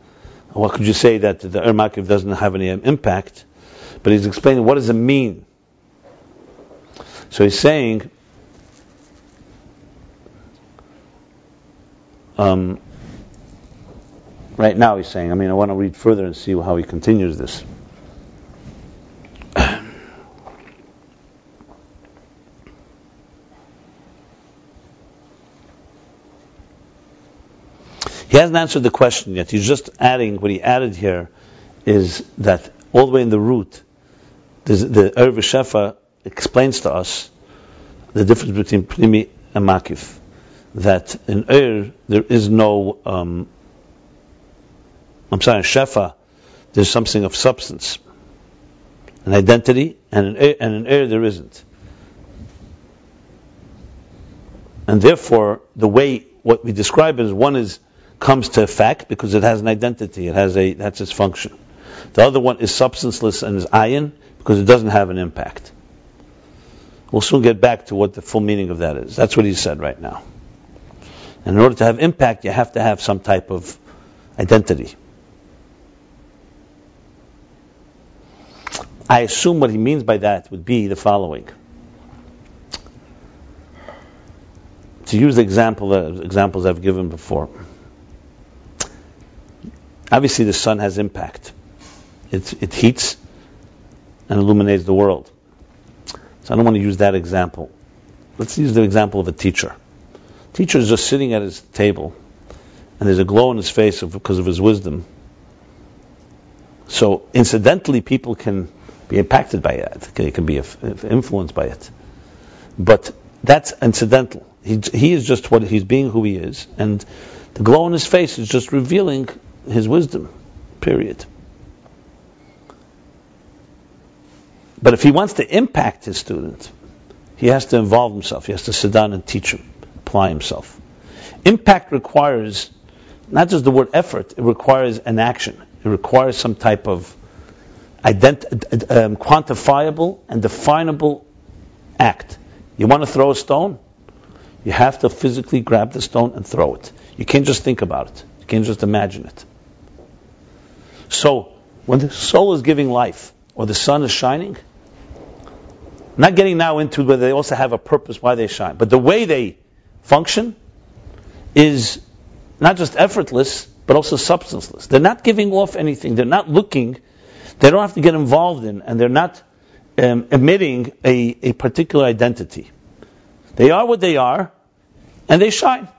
what could you say that the Ermakiv doesn't have any impact? But he's explaining what does it mean. So he's saying, um, right now he's saying, I mean, I want to read further and see how he continues this. He hasn't answered the question yet. He's just adding, what he added here is that all the way in the root, the Erev Shefa explains to us the difference between Pnimi and Makif. That in Er, there is no, um, I'm sorry, in Shefa, there's something of substance, an identity, and in Er, and in er there isn't. And therefore, the way what we describe is one is comes to effect because it has an identity, it has a that's its function. The other one is substanceless and is ayin because it doesn't have an impact. We'll soon get back to what the full meaning of that is. That's what he said right now. And in order to have impact, you have to have some type of identity. I assume what he means by that would be the following. To use the example, uh, examples I've given before. Obviously, the sun has impact. It, it heats and illuminates the world. So I don't want to use that example. Let's use the example of a teacher. Teacher is just sitting at his table, and there's a glow in his face because of his wisdom. So incidentally, people can be impacted by it. They can be influenced by it. But that's incidental. He, he is just what he's being who he is, and the glow in his face is just revealing his wisdom. Period. But if he wants to impact his student, he has to involve himself. He has to sit down and teach him, apply himself. Impact requires not just the word effort, it requires an action. It requires some type of ident- um, quantifiable and definable act. You want to throw a stone? You have to physically grab the stone and throw it. You can't just think about it. You can't just imagine it. So, when the soul is giving life, or the sun is shining, not getting now into whether they also have a purpose why they shine, but the way they function is not just effortless, but also substanceless. They're not giving off anything. They're not looking. They don't have to get involved in, and they're not um, emitting a, a particular identity. They are what they are, and they shine.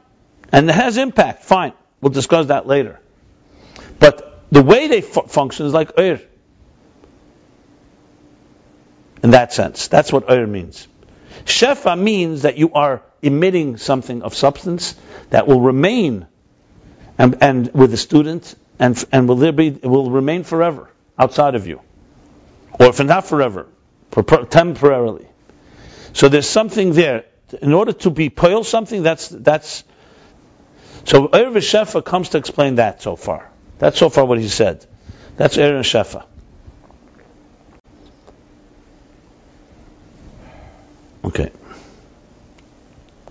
And it has impact. Fine. We'll discuss that later. But the way they fu- function is like air in that sense. That's what Ur means. Shefa means that you are emitting something of substance that will remain and, and with the student and, and will, be, will remain forever outside of you. Or if not forever, temporarily. So there's something there. In order to be poil something, that's, that's, so Erev Shefa comes to explain that so far. That's so far what he said. That's Erev Shefa. Okay.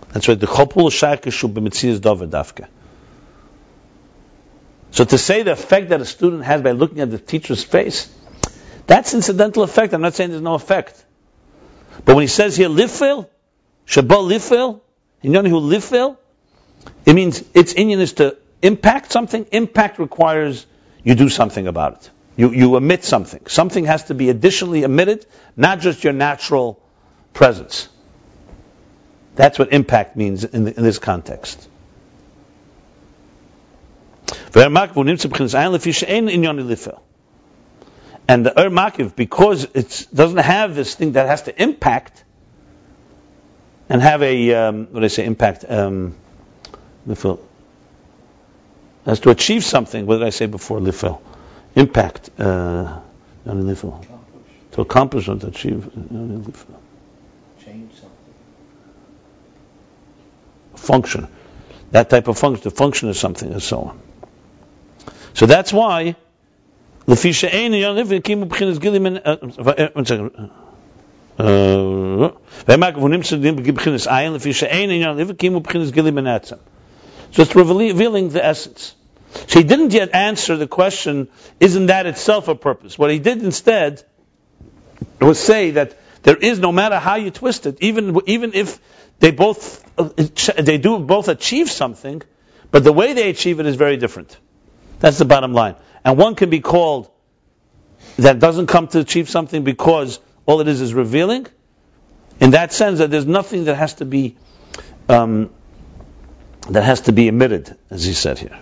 That's right. The chopul shakishu b'mitzias dover dafke. So to say the effect that a student has by looking at the teacher's face, that's incidental effect. I'm not saying there's no effect. But when he says here lifil, shabal lifil, inyan who lifil, it means its inyan is to impact something. Impact requires you do something about it. You, you emit something. Something has to be additionally emitted, not just your natural presence. That's what impact means in, the, in this context. And the Er Makiv, because it doesn't have this thing that has to impact and have a, um, what do I say, impact, um, has to achieve something, what did I say before, lifel? Impact, uh, to accomplish or to achieve. Change something. Function. That type of function, to function is something, and so on. So that's why, לפי שאין עניין לב הקימו בחינת גילים, והם אגב הוא נמצא בחינת עין, לפי שאין עניין לב הקימו בחינת גילים מן עצם. Just revealing the essence. So he didn't yet answer the question, isn't that itself a purpose? What he did instead was say that there is, no matter how you twist it, even, even if they both, they do both achieve something, but the way they achieve it is very different. That's the bottom line. And one can be called that doesn't come to achieve something because all it is is revealing. In that sense, that there's nothing that has to be um, that has to be emitted, as he said here. Er.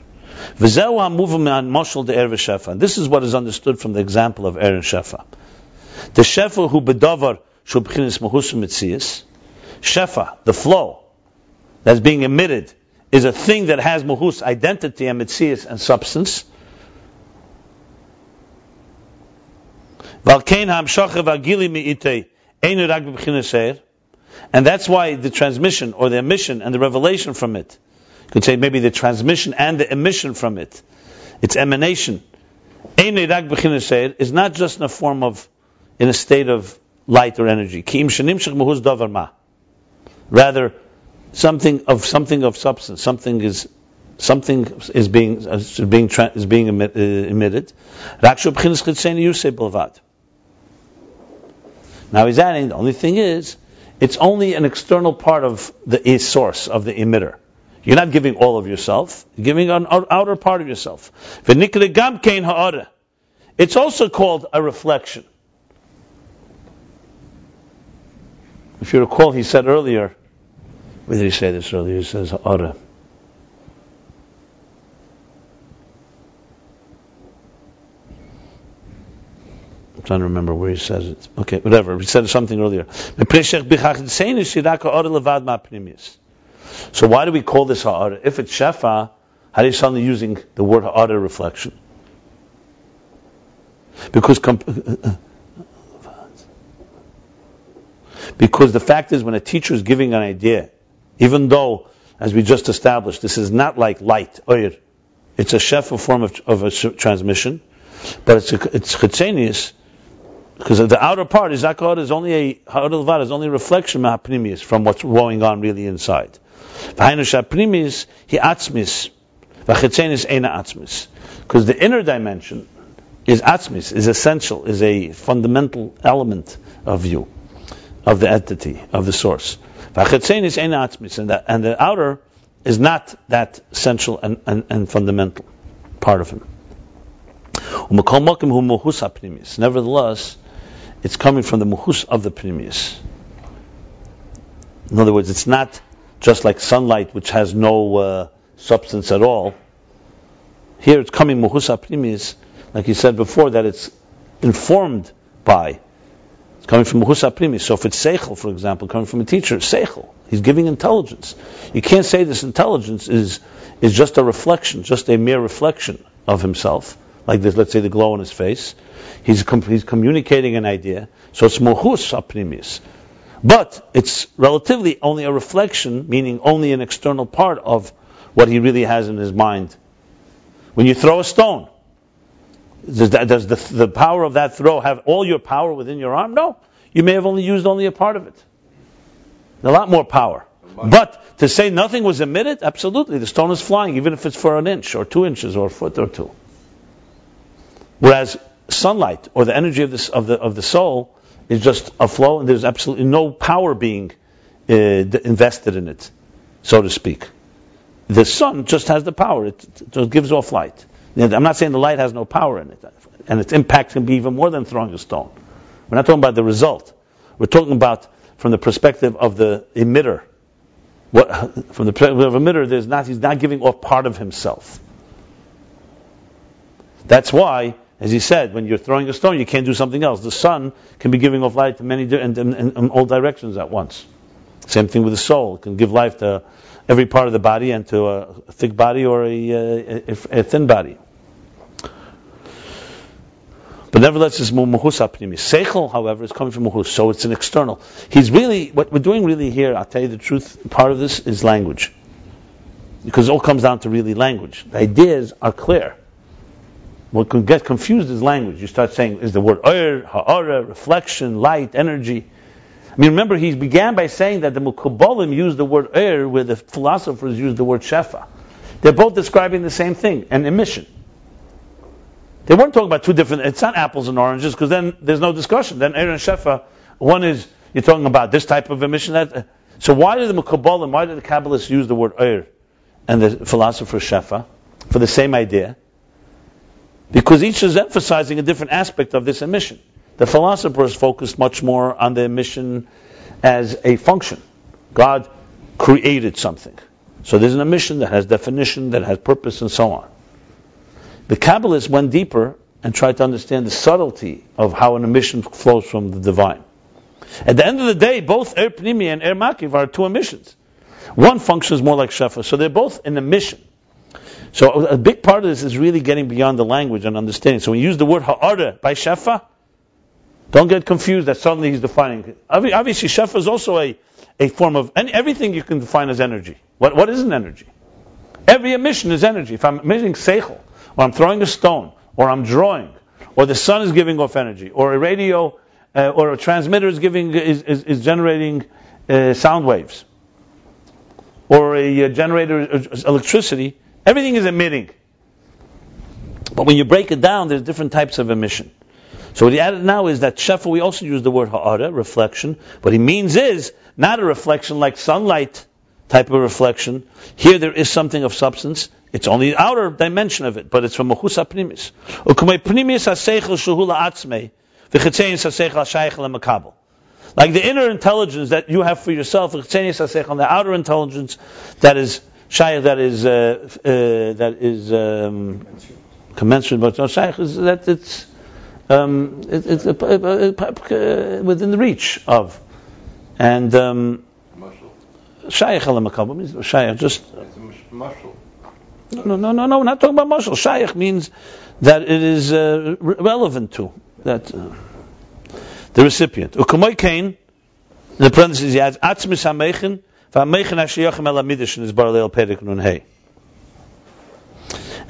This is what is understood from the example of Aaron shefa. The shefa who bedavar. Shefa, the flow that's being emitted, is a thing that has mahus identity and mitzias and substance. And that's why the transmission or the emission and the revelation from it, you could say maybe the transmission and the emission from it, its emanation, is not just in a form of, in a state of light or energy. Rather, something of something of substance, something is something is being is being is being uh, emitted. Now he's adding, the only thing is, it's only an external part of the source, of the emitter. You're not giving all of yourself, you're giving an outer part of yourself. It's also called a reflection. If you recall, he said earlier, where did he say this earlier? He says, Ha'ara. I'm trying to remember where he says it. Okay, whatever. He said something earlier. So why do we call this ha'ara? If it's shefa, how are you suddenly using the word ha'ara reflection? Because because the fact is, when a teacher is giving an idea, even though, as we just established, this is not like light, oir, it's a shefa form of, of a transmission, but it's a, it's chitzenius, because the outer part is zakar is only a ha'ar is only a reflection from what's going on really inside. He atzmis, ena atzmis. Because the inner dimension is atzmis, is essential, is a fundamental element of you, of the entity, of the source. Ena atzmis, and the, and the outer is not that central and, and, and fundamental part of him. Nevertheless, it's coming from the muhus of the pnimius. In other words, it's not just like sunlight, which has no uh, substance at all. Here it's coming muhus pnimius, like you said before, that it's informed by. It's coming from muhus pnimius. So if it's seichel, for example, coming from a teacher, seichel, he's giving intelligence. You can't say this intelligence is is just a reflection, just a mere reflection of himself, like this, let's say the glow on his face. He's, com- he's communicating an idea, so it's mohus apnimis. But it's relatively only a reflection, meaning only an external part of what he really has in his mind. When you throw a stone, does, that, does the, the power of that throw have all your power within your arm? No. You may have only used only a part of it. A lot more power. But to say nothing was emitted, absolutely. The stone is flying, even if it's for an inch or two inches or a foot or two. Whereas sunlight or the energy of, this, of, the, of the soul is just a flow, and there's absolutely no power being uh, invested in it, so to speak. The sun just has the power; it, just gives off light. I'm not saying the light has no power in it, and its impact can be even more than throwing a stone. We're not talking about the result. We're talking about from the perspective of the emitter. What, from the perspective of emitter, there's not, he's not giving off part of himself. That's why as he said, when you're throwing a stone, you can't do something else. The sun can be giving off light to many in, in, in all directions at once. Same thing with the soul; it can give life to every part of the body and to a thick body or a, a, a thin body. But nevertheless, it's muhus apnimi. Seichel, however, is coming from muhus, so it's an external. He's really what we're doing really here. I'll tell you the truth. Part of this is language, because it all comes down to really language. The ideas are clear. What can get confused is language. You start saying, is the word oir, ha'ara, reflection, light, energy. I mean, remember, he began by saying that the Mekubalim used the word oir where the philosophers used the word shefa. They're both describing the same thing, an emission. They weren't talking about two different, it's not apples and oranges, because then there's no discussion. Then oir and shefa, one is, you're talking about this type of emission. That, so why did the Mekubalim, why did the Kabbalists use the word oir and the philosopher shefa? For the same idea because each is emphasizing a different aspect of this emission. The philosophers focused much more on the emission as a function. God created something. So there's an emission that has definition, that has purpose, and so on. The Kabbalists went deeper and tried to understand the subtlety of how an emission flows from the divine. At the end of the day, both Er Pnimi and Er Makiv are two emissions. One functions more like Shefa, so they're both an emission. So a big part of this is really getting beyond the language and understanding. So when you use the word Ha'ara by Shefa, don't get confused that suddenly he's defining. Obviously, Shefa is also a, a form of, everything you can define as energy. What, what is an energy? Every emission is energy. If I'm emitting Seichel, or I'm throwing a stone, or I'm drawing, or the sun is giving off energy, or a radio uh, or a transmitter is giving is, is, is generating uh, sound waves, or a uh, generator electricity, everything is emitting. But when you break it down, there's different types of emission. So what he added now is that shefa, we also use the word ha'ara, reflection. What he means is not a reflection like sunlight type of reflection. Here there is something of substance. It's only the outer dimension of it, but it's from Machusa Primis. Like the inner intelligence that you have for yourself, the outer intelligence that is shaykh, that is uh, uh, that is um, commensurate, but no shaykh is that it's um, it, it's uh, uh, within the reach of, and um, shaykh al means shaykh just. No, no, no, no. We're not talking about muscle. Shaykh means that it is uh, relevant to that uh, the recipient. Ukamoy kain, the parentheses he adds, atzmis ha-mechen, And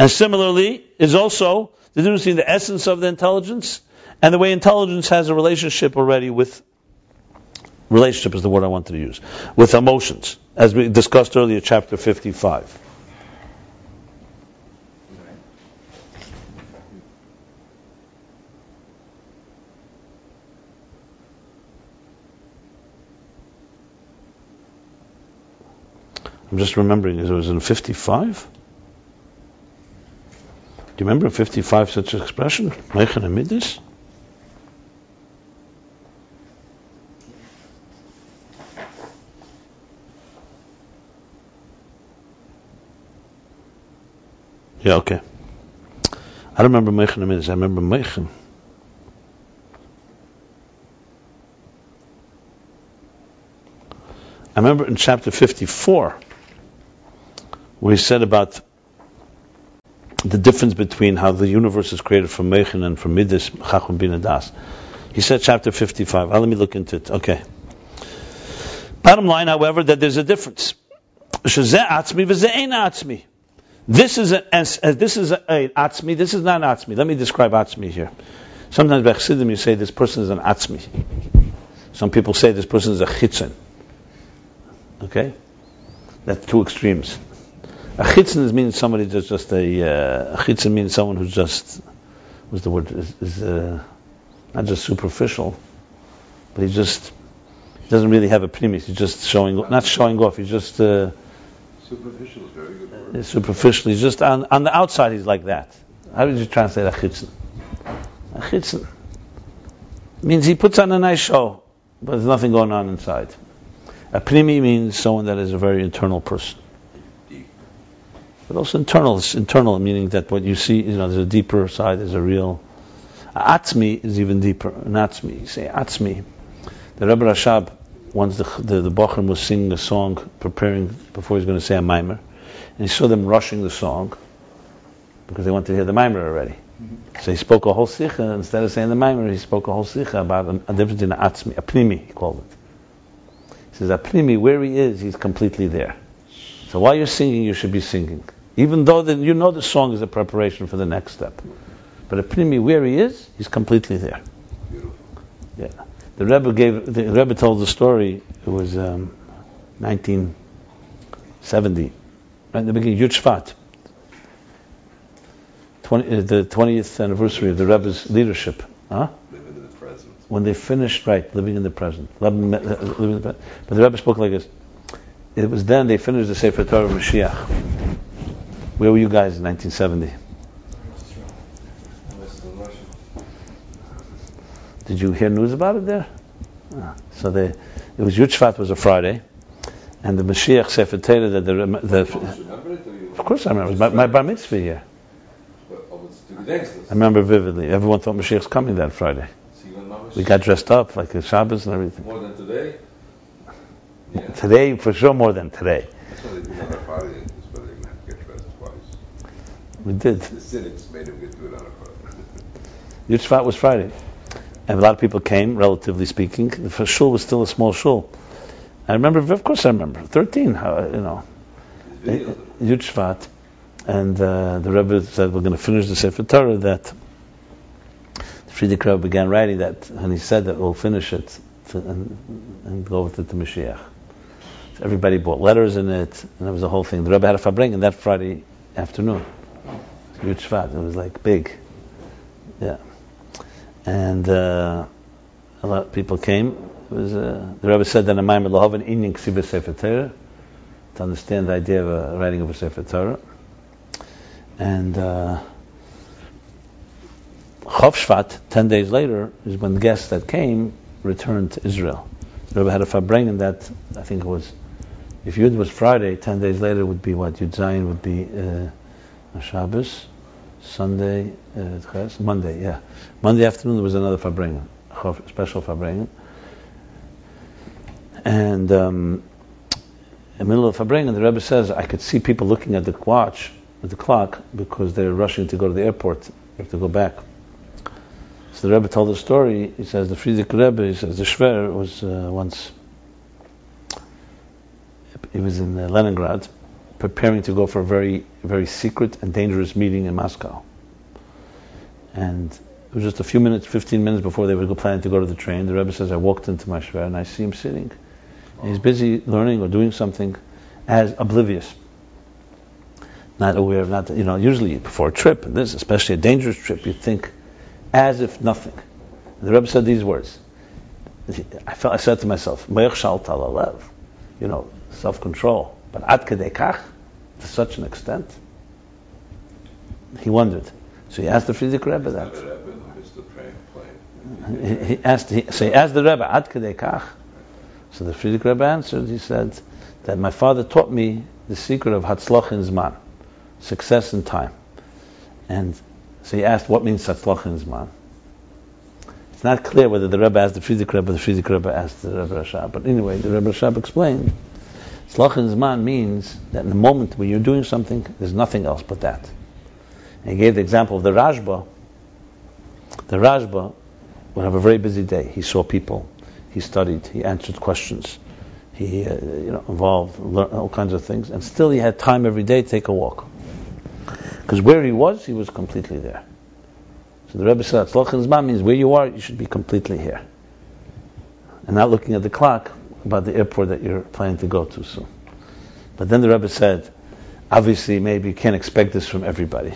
similarly, is also the difference between the essence of the intelligence and the way intelligence has a relationship already with relationship is the word I wanted to use with emotions, as we discussed earlier, chapter fifty-five. I'm just remembering, it was in 55? Do you remember in 55 such an expression? Meichen Amidis? Yeah, okay. I don't remember Meichen Amidis, I remember Meichen. I remember in chapter 54, we said about the difference between how the universe is created from Mechin and from Midas, Chacham Bin Das. He said chapter 55. Ah, let me look into it. Okay. Bottom line, however, that there's a difference. This is a, as, as this is atzmi. This is not an atzmi. Let me describe atzmi here. Sometimes by you say this person is an atzmi. Some people say this person is a chitzon. Okay, that's two extremes. A chitzon means somebody that's just a. Uh, a chitzon means someone who's just. What's the word? Is, is uh, not just superficial, but he just doesn't really have a premise. He's just showing, not showing off. He's just. Uh, superficial is very good word. Superficial. He's just on on the outside. He's like that. How did you translate a chitzon? A chitzon means he puts on a nice show, but there's nothing going on inside. A primi means someone that is a very internal person but also internal. It's internal, meaning that what you see, you know, there's a deeper side, there's a real. Atzmi is even deeper. An atzmi, you say atzmi. The Rebbe Rashab, once the the, the Bachram was singing a song, preparing before he was going to say a mimer, and he saw them rushing the song because they wanted to hear the mimer already. Mm-hmm. So he spoke a whole sikha instead of saying the mimer. He spoke a whole sikha about a, a difference in atzmi, a primi, he called it. He says a primi, where he is, he's completely there. So while you're singing, you should be singing. Even though the, you know the song is a preparation for the next step. But a primi, where he is, he's completely there. Yeah. The Rebbe gave, the Rebbe told the story, it was um, 1970, right in the beginning, Yud Shvat. 20, uh, the 20th anniversary of the Rebbe's leadership. Huh? Living in the present. When they finished, right, living in the present. Living, uh, living in the, but the Rebbe spoke like this. It was then they finished the Sefer Torah of Mashiach. Where were you guys in 1970? Did you hear news about it there? Ah, so they, it was Yud was a Friday, and the Mashiach Sefer Torah that the, the, of course I remember it was my, my bar mitzvah. But, oh, I remember vividly. Everyone thought Mashiach's coming that Friday. We got dressed up like a Shabbos and everything. More than today? Yeah. Today, for sure, more than today. That's why they do it on a Friday, that's why they have to get dressed twice. We did. The cynics made them do it on a Friday. Yud Shvat was Friday. And a lot of people came, relatively speaking. The shul was still a small shul. I remember, of course I remember, 13, how, you know, There's videos of it. Yud Shvat. And uh, the Rebbe said, we're going to finish the Sefer Torah that the Frierdiker Rebbe began writing that, and he said that we'll finish it to, and, and go with it to Mashiach. So everybody bought letters in it, and it was a whole thing. The Rebbe had a fabring that Friday afternoon. Yud Shvat. It was like big. Yeah. And uh, a lot of people came. It was, uh, the Rebbe said that in Maimon Lahavan Inyan Ksiva Sefer Torah to understand the idea of a writing of a Sefer Torah. And uh, Shvat, ten days later, is when the guests that came returned to Israel. The Rebbe had a fabring that I think it was, if Yud was Friday, ten days later would be what? Yud Zayin would be uh, a Shabbos, Sunday, uh, Monday, yeah. Monday afternoon there was another fabring, special fabring. And um, in the middle of fabring, the Rebbe says, I could see people looking at the watch, at the clock, because they're rushing to go to the airport, they have to go back. So the Rebbe told the story. He says the Frierdiker Rebbe, he says the Shver was uh, once, he was in uh, Leningrad, preparing to go for a very, very secret and dangerous meeting in Moscow. And it was just a few minutes, 15 minutes before they were planning to go to the train. The Rebbe says, I walked into my Shver and I see him sitting. And he's busy learning or doing something as oblivious. Not aware of, not, you know, usually before a trip, and this, especially a dangerous trip, you think as if nothing. The Rebbe said these words. I felt, I said to myself, you know, self-control. But ad kedei kach, to such an extent, he wondered. So he asked the Frierdiker Rebbe that. Have it up in the midst of train plane. He, he asked, he, so he asked the Rebbe, ad kedei kach. So the Frierdiker Rebbe answered. He said that my father taught me the secret of hatzlach in zman, success in time. And so he asked, what means hatzlach in zman? It's not clear whether the Rebbe asked the Frierdiker Rebbe or the Frierdiker Rebbe asked the Rebbe Rashab. But anyway, the Rebbe Rashab explained, in zman means that in the moment when you're doing something, there's nothing else but that. And he gave the example of the Rajba. The Rajba would have a very busy day. He saw people, he studied, he answered questions, he uh, you know involved, learned all kinds of things, and still he had time every day to take a walk. Because where he was, he was completely there. So the Rebbe said, "Tzlach Zman means where you are, you should be completely here, and not looking at the clock about the airport that you're planning to go to soon." But then the Rebbe said, obviously, maybe you can't expect this from everybody.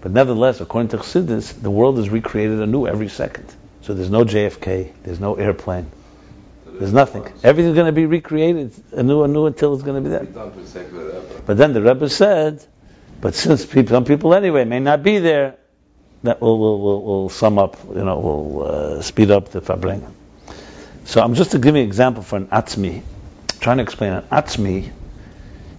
But nevertheless, according to Chassidus, the world is recreated anew every second. So there's no JFK, there's no airplane, there's nothing. Everything's going to be recreated anew, anew until it's going to be there. But then the Rebbe said, but since people, some people anyway may not be there, that will will will, will sum up, you know, will uh, speed up the fabring. So I'm just to give you an example for an atzmi, trying to explain an atzmi.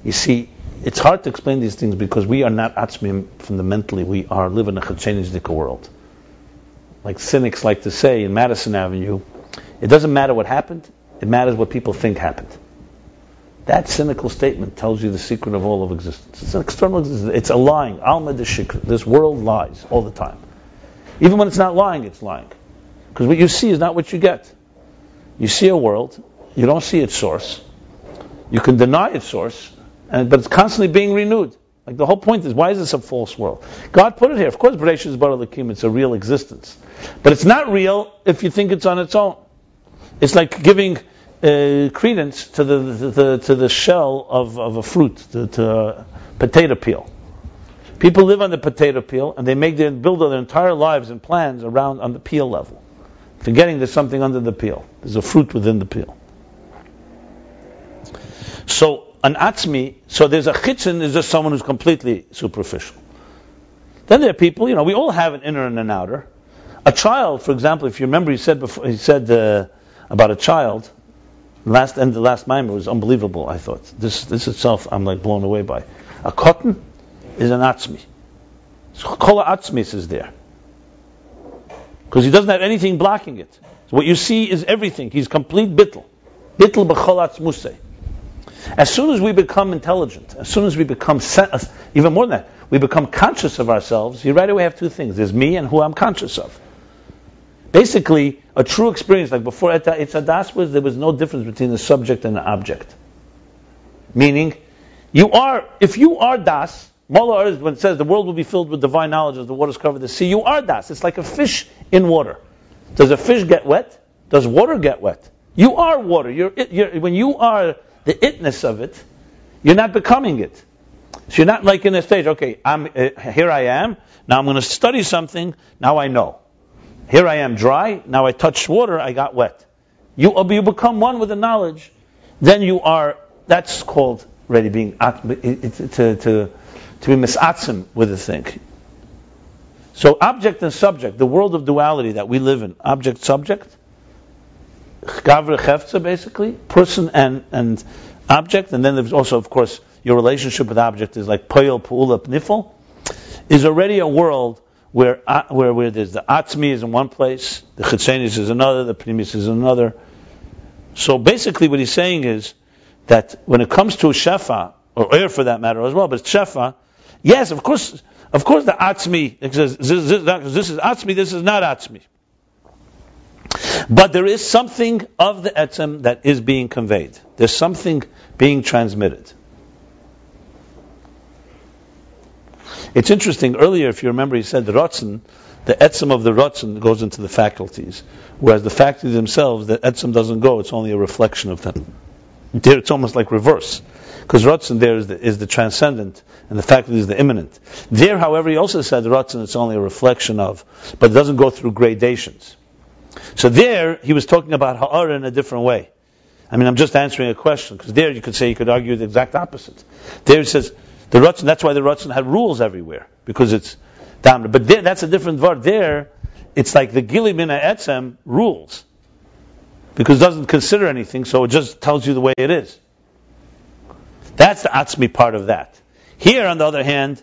You see, it's hard to explain these things because we are not atzmi fundamentally. We are live in a chachenizdik world. Like cynics like to say in Madison Avenue, it doesn't matter what happened; it matters what people think happened. That cynical statement tells you the secret of all of existence. It's an external existence. It's a lying. Alma de. This world lies all the time. Even when it's not lying, it's lying. Because what you see is not what you get. You see a world, you don't see its source. You can deny its source, and, but it's constantly being renewed. Like the whole point is, why is this a false world? God put it here. Of course, Bereshit is Lakim, it's a real existence. But it's not real if you think it's on its own. It's like giving uh, credence to the, the, the to the shell of, of a fruit, to, to a potato peel. People live on the potato peel, and they make their build their entire lives and plans around on the peel level, forgetting there's something under the peel. There's a fruit within the peel. So an atzmi, so there's a chitzin is just someone who's completely superficial. Then there are people, you know, we all have an inner and an outer. A child, for example, if you remember, he said before, he said uh, about a child. Last end, the last mimer was unbelievable. I thought this, this itself, I'm like blown away by. A cotton is an atzmi. So Kol is there. Because he doesn't have anything blocking it. So what you see is everything. He's complete bittel. Bittel b'chol atzmusei. As soon as we become intelligent, as soon as we become, even more than that, we become conscious of ourselves, you right away have two things. There's me and who I'm conscious of. Basically, a true experience, like before it's a das was, there was no difference between the subject and the object. Meaning, you are, if you are das, Mala when it says the world will be filled with divine knowledge as the waters cover the sea, you are das. It's like a fish in water. Does a fish get wet? Does water get wet? You are water. You're, you're, when you are the itness of it, you're not becoming it. So you're not like in a stage, okay, I'm, uh, here I am, now I'm going to study something, now I know. Here I am dry, now I touch water, I got wet. You, uh, you become one with the knowledge, then you are, that's called ready being, to, to, to be misatzim with the thing. So object and subject, the world of duality that we live in, object subject, basically, person and and object, and then there's also of course your relationship with object is like poyel pu'ula pnifel, is already a world where uh, where where there's the atzmi is in one place, the chitzenis is another, the pnimis is another. So basically, what he's saying is that when it comes to shefa or air for that matter as well, but shefa, Yes, of course, of course the atzmi, this, this, this is atzmi, this is not atzmi. But there is something of the etzem that is being conveyed. There's something being transmitted. It's interesting, earlier, if you remember, he said the rotzen, the etzem of the rotzen goes into the faculties, whereas the faculties themselves, the etzem doesn't go, it's only a reflection of them. There it's almost like reverse. Because Ratzin there is the, is the transcendent, and the faculty is the immanent. There, however, he also said Ratzin is only a reflection of, but it doesn't go through gradations. So there, he was talking about Ha'ara in a different way. I mean, I'm just answering a question, because there you could say, you could argue the exact opposite. There he says, the Ratzin, that's why the Ratzin had rules everywhere, because it's dominant. But there, that's a different word. There, it's like the Gili Mina Etzem rules. Because it doesn't consider anything, so it just tells you the way it is. That's the atzmi part of that. Here, on the other hand,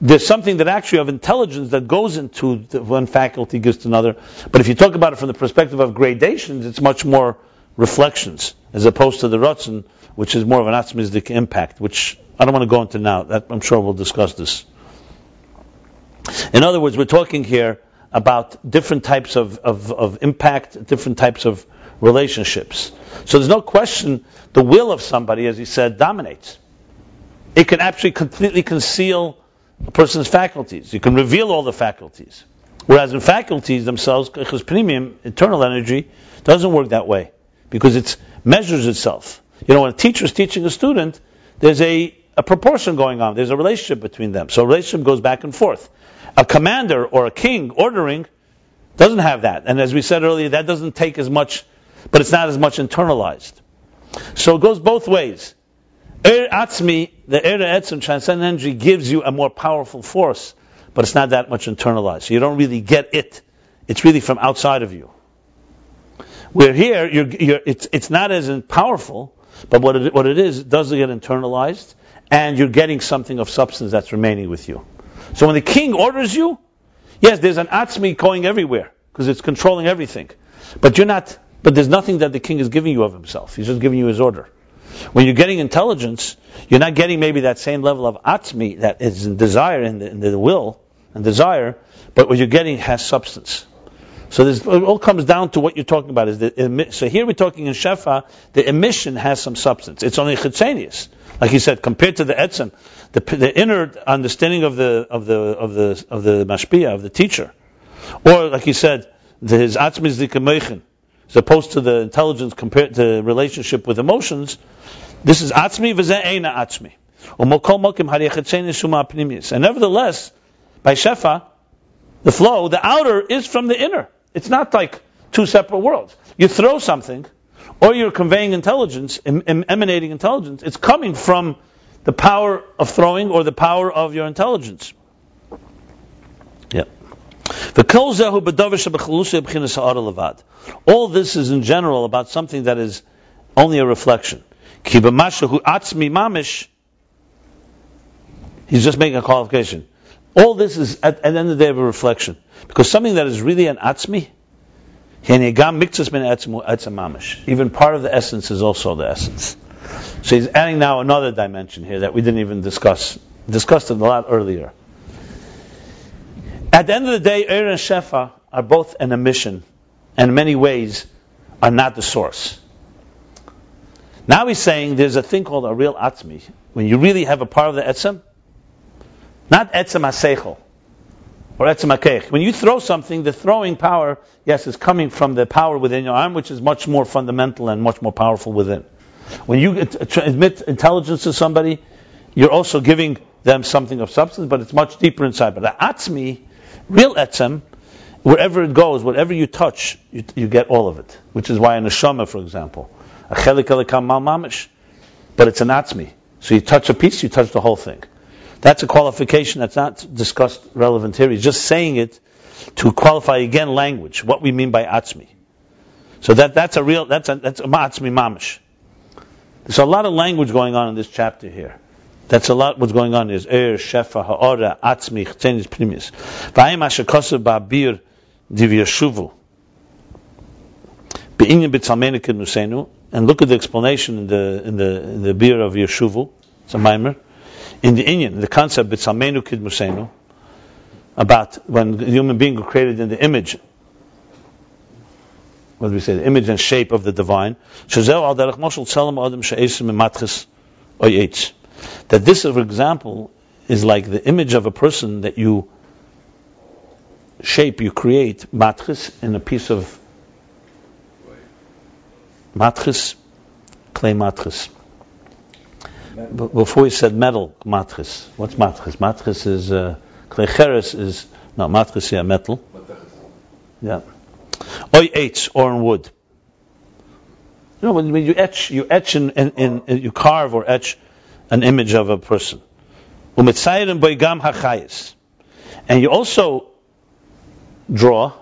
there's something that actually of intelligence that goes into one faculty gives to another. But if you talk about it from the perspective of gradations, it's much more reflections as opposed to the Ratzin, which is more of an atzmistic impact, which I don't want to go into now. That, I'm sure we'll discuss this. In other words, we're talking here about different types of, of, of impact, different types of relationships. So there's no question the will of somebody, as he said, dominates. It can actually completely conceal a person's faculties. You can reveal all the faculties. Whereas in faculties themselves, because premium, internal energy, doesn't work that way because it measures itself. You know, when a teacher is teaching a student, there's a, a proportion going on. There's a relationship between them. So a relationship goes back and forth. A commander or a king ordering doesn't have that. And as we said earlier, that doesn't take as much but it's not as much internalized. So it goes both ways. Er Atzmi, the Er Etzim, transcendent energy, gives you a more powerful force, but it's not that much internalized. So you don't really get it. It's really from outside of you. Where here, you're, you're, it's, it's not as powerful, but what it, what it is, it does get internalized, and you're getting something of substance that's remaining with you. So when the king orders you, yes, there's an Atzmi going everywhere, because it's controlling everything. But you're not but there's nothing that the king is giving you of himself. He's just giving you his order. When you're getting intelligence, you're not getting maybe that same level of atzmi that is in desire in the, in the will and desire, but what you're getting has substance. So this it all comes down to what you're talking about. Is the, so here we're talking in Shefa, the emission has some substance. It's only chitzenius. Like he said, compared to the etzem, the, the inner understanding of the of the of the of the mashpia of the teacher, or like he said, the, his atzmi is the as opposed to the intelligence compared to relationship with emotions, this is atzmi v'zeh eina atzmi. And nevertheless, by shefa, the flow, the outer is from the inner. It's not like two separate worlds. You throw something, or you're conveying intelligence, em- em- emanating intelligence. It's coming from the power of throwing or the power of your intelligence. All this is in general about something that is only a reflection. He's just making a qualification. All this is at, at the end of the day of a reflection. Because something that is really an atzmi, even part of the essence is also the essence. So he's adding now another dimension here that we didn't even discuss. Discussed it a lot earlier. At the end of the day, Er and Shefa are both an emission, and in many ways are not the source. Now he's saying there's a thing called a real atzmi. When you really have a part of the etzem, not etzem haseichel or etzem hakeich. When you throw something, the throwing power, yes, is coming from the power within your arm, which is much more fundamental and much more powerful within. When you transmit intelligence to somebody, you're also giving them something of substance, but it's much deeper inside. But the atzmi, real etzem, wherever it goes, whatever you touch, you, you get all of it. Which is why in a shama, for example, a chelik mal mamish, but it's an atzmi. So you touch a piece, you touch the whole thing. That's a qualification that's not discussed relevant here. He's just saying it to qualify again language, what we mean by atzmi. So that, that's a real, that's a, that's a atzmi mamish. There's a lot of language going on in this chapter here. That's a lot what's going on. Is er, shefa, ha'ora, atzmi, chtenis, primis. V'ayim asher kosev ba'abir b'tzalmenikin nusenu. And look at the explanation in the, in the, in the beer of Yeshuvu. It's a mimer. In the Inyan, the concept b'tzalmenu kid musenu, about when the human being was created in the image what do we say, the image and shape of the divine. That this, for example, is like the image of a person that you shape, you create matris in a piece of matris, clay matris. Before he said metal matris, what's matris? Matris is uh, clay is no matris, yeah, metal. Yeah. Oy eitz or in wood. You know, when, when you etch, you etch and in, in, in, you carve or etch an image of a person. hachayis. And you also draw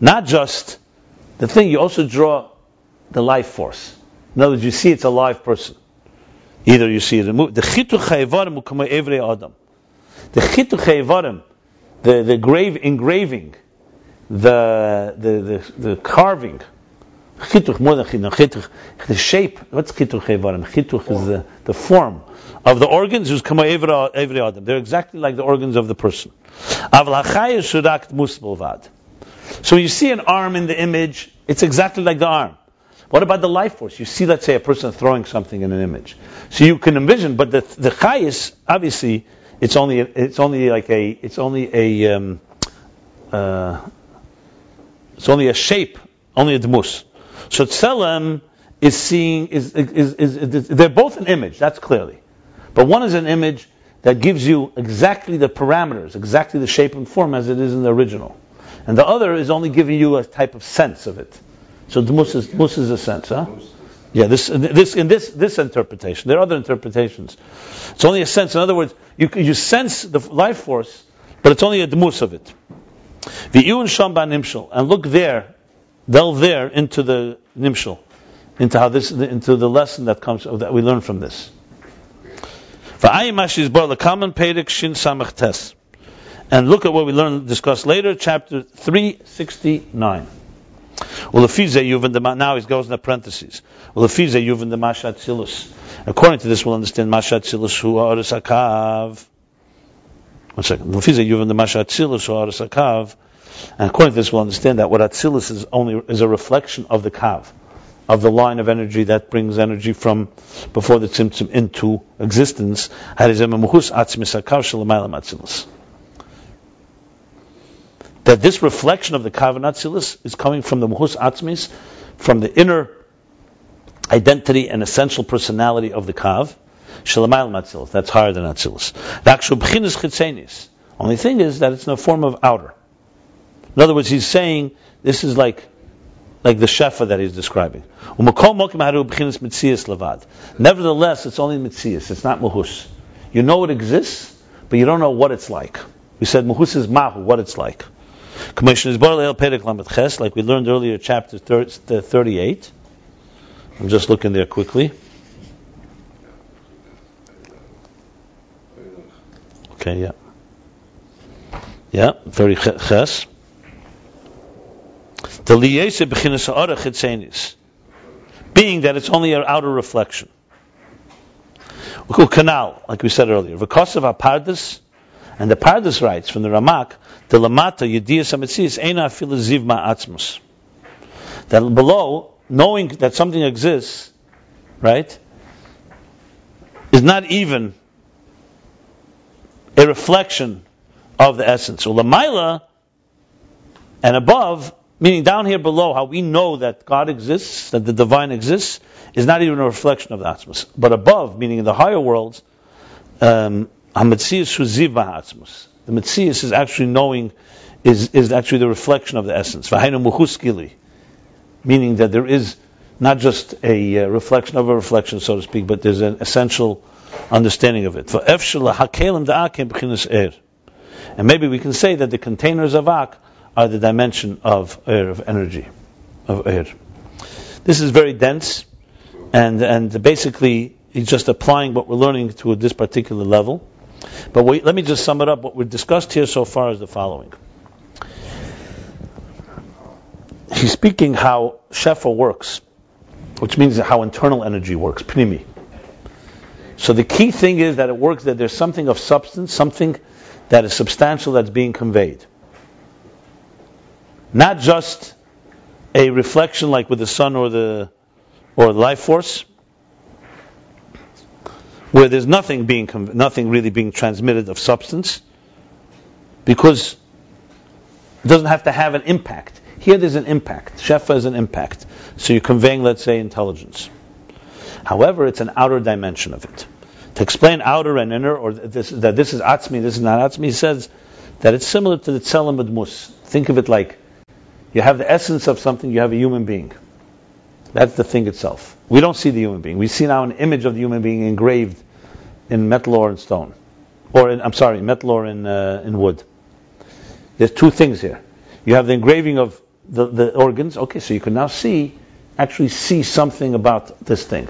not just the thing, you also draw the life force. In other words, you see it's a live person. Either you see it The chitu chayivarim every adam. The chitu the the grave engraving the the the, the carving. Chituch more than chituch, the shape. What's chituch evarim? Chituch is the, the form of the organs. Who's kama every adam. They're exactly like the organs of the person. So you see an arm in the image. It's exactly like the arm. What about the life force? You see, let's say, a person throwing something in an image. So you can envision, but the the chayis, obviously, it's only it's only like a it's only a um, uh, it's only a shape, only a dmus. So tselem is seeing is, is, is, is, they're both an image. That's clearly, but one is an image that gives you exactly the parameters, exactly the shape and form as it is in the original, and the other is only giving you a type of sense of it. So dmus is dmus is a sense, huh? Yeah, this this in this this interpretation. There are other interpretations. It's only a sense. In other words, you you sense the life force, but it's only a dmus of it. V'iyun shamba nimshal, and look there, delve there into the nimshal, into how this, into the lesson that comes that we learn from this. And look at what we learn discuss later, chapter three sixty nine. Well, now he goes in the parentheses. Well, yuvin the mashat silus. According to this, we'll understand mashat silus hu akav. One second. Yuvin the Masha Atzilus or Kav. And according to this, we'll understand that what Atzilus is only is a reflection of the Kav, of the line of energy that brings energy from before the Tzimtzum into existence. That this reflection of the Kav and Atzilus is coming from the Muhus Atzmis, from the inner identity and essential personality of the Kav, Shalamayel Matzilus. That's higher than Atzilus. Dakshu B'chinas Chitzenis. Only thing is that it's in the form of outer. In other words, he's saying this is like like the shefa that he's describing. Nevertheless, it's only mitzias. It's not muhus. You know it exists, but you don't know what it's like. We said muhus is mahu, what it's like. Like we learned earlier, chapter 38. I'm just looking there quickly. Okay, yeah. Yeah, very ch- ches. The liyese b'chinas ha'ara chitzenis, being that it's only an outer reflection. Canal, like we said earlier, of apardas, and the pardas writes from the Ramak, the lamata yediyas hamitzis eina afilu ziv ma'atzmus. That below, knowing that something exists, right, is not even a reflection of the essence. So lamaila and above, meaning down here below, how we know that God exists, that the divine exists, is not even a reflection of the Atzmus. But above, meaning in the higher worlds, um, the Metzias is actually knowing, is, is actually the reflection of the essence. Meaning that there is not just a uh, reflection of a reflection, so to speak, but there's an essential understanding of it. And maybe we can say that the containers of Ak are the dimension of air, of energy, of air. This is very dense, and, and basically it's just applying what we're learning to this particular level. But wait, let me just sum it up. What we've discussed here so far is the following. He's speaking how Shefa works, which means how internal energy works, Pnimi. So the key thing is that it works that there's something of substance, something that is substantial that's being conveyed. Not just a reflection like with the sun or the or the life force, where there's nothing being nothing really being transmitted of substance, because it doesn't have to have an impact. Here there's an impact. Shefa is an impact. So you're conveying, let's say, intelligence. However, it's an outer dimension of it. To explain outer and inner, or this, that this is atzmi, this is not atzmi, he says that it's similar to the tzelem mus. Think of it like you have the essence of something, you have a human being. That's the thing itself. We don't see the human being. We see now an image of the human being engraved in metal or in stone, or in, I'm sorry, metal or in uh, in wood. There's two things here. You have the engraving of the, the organs. Okay, so you can now see, actually see something about this thing.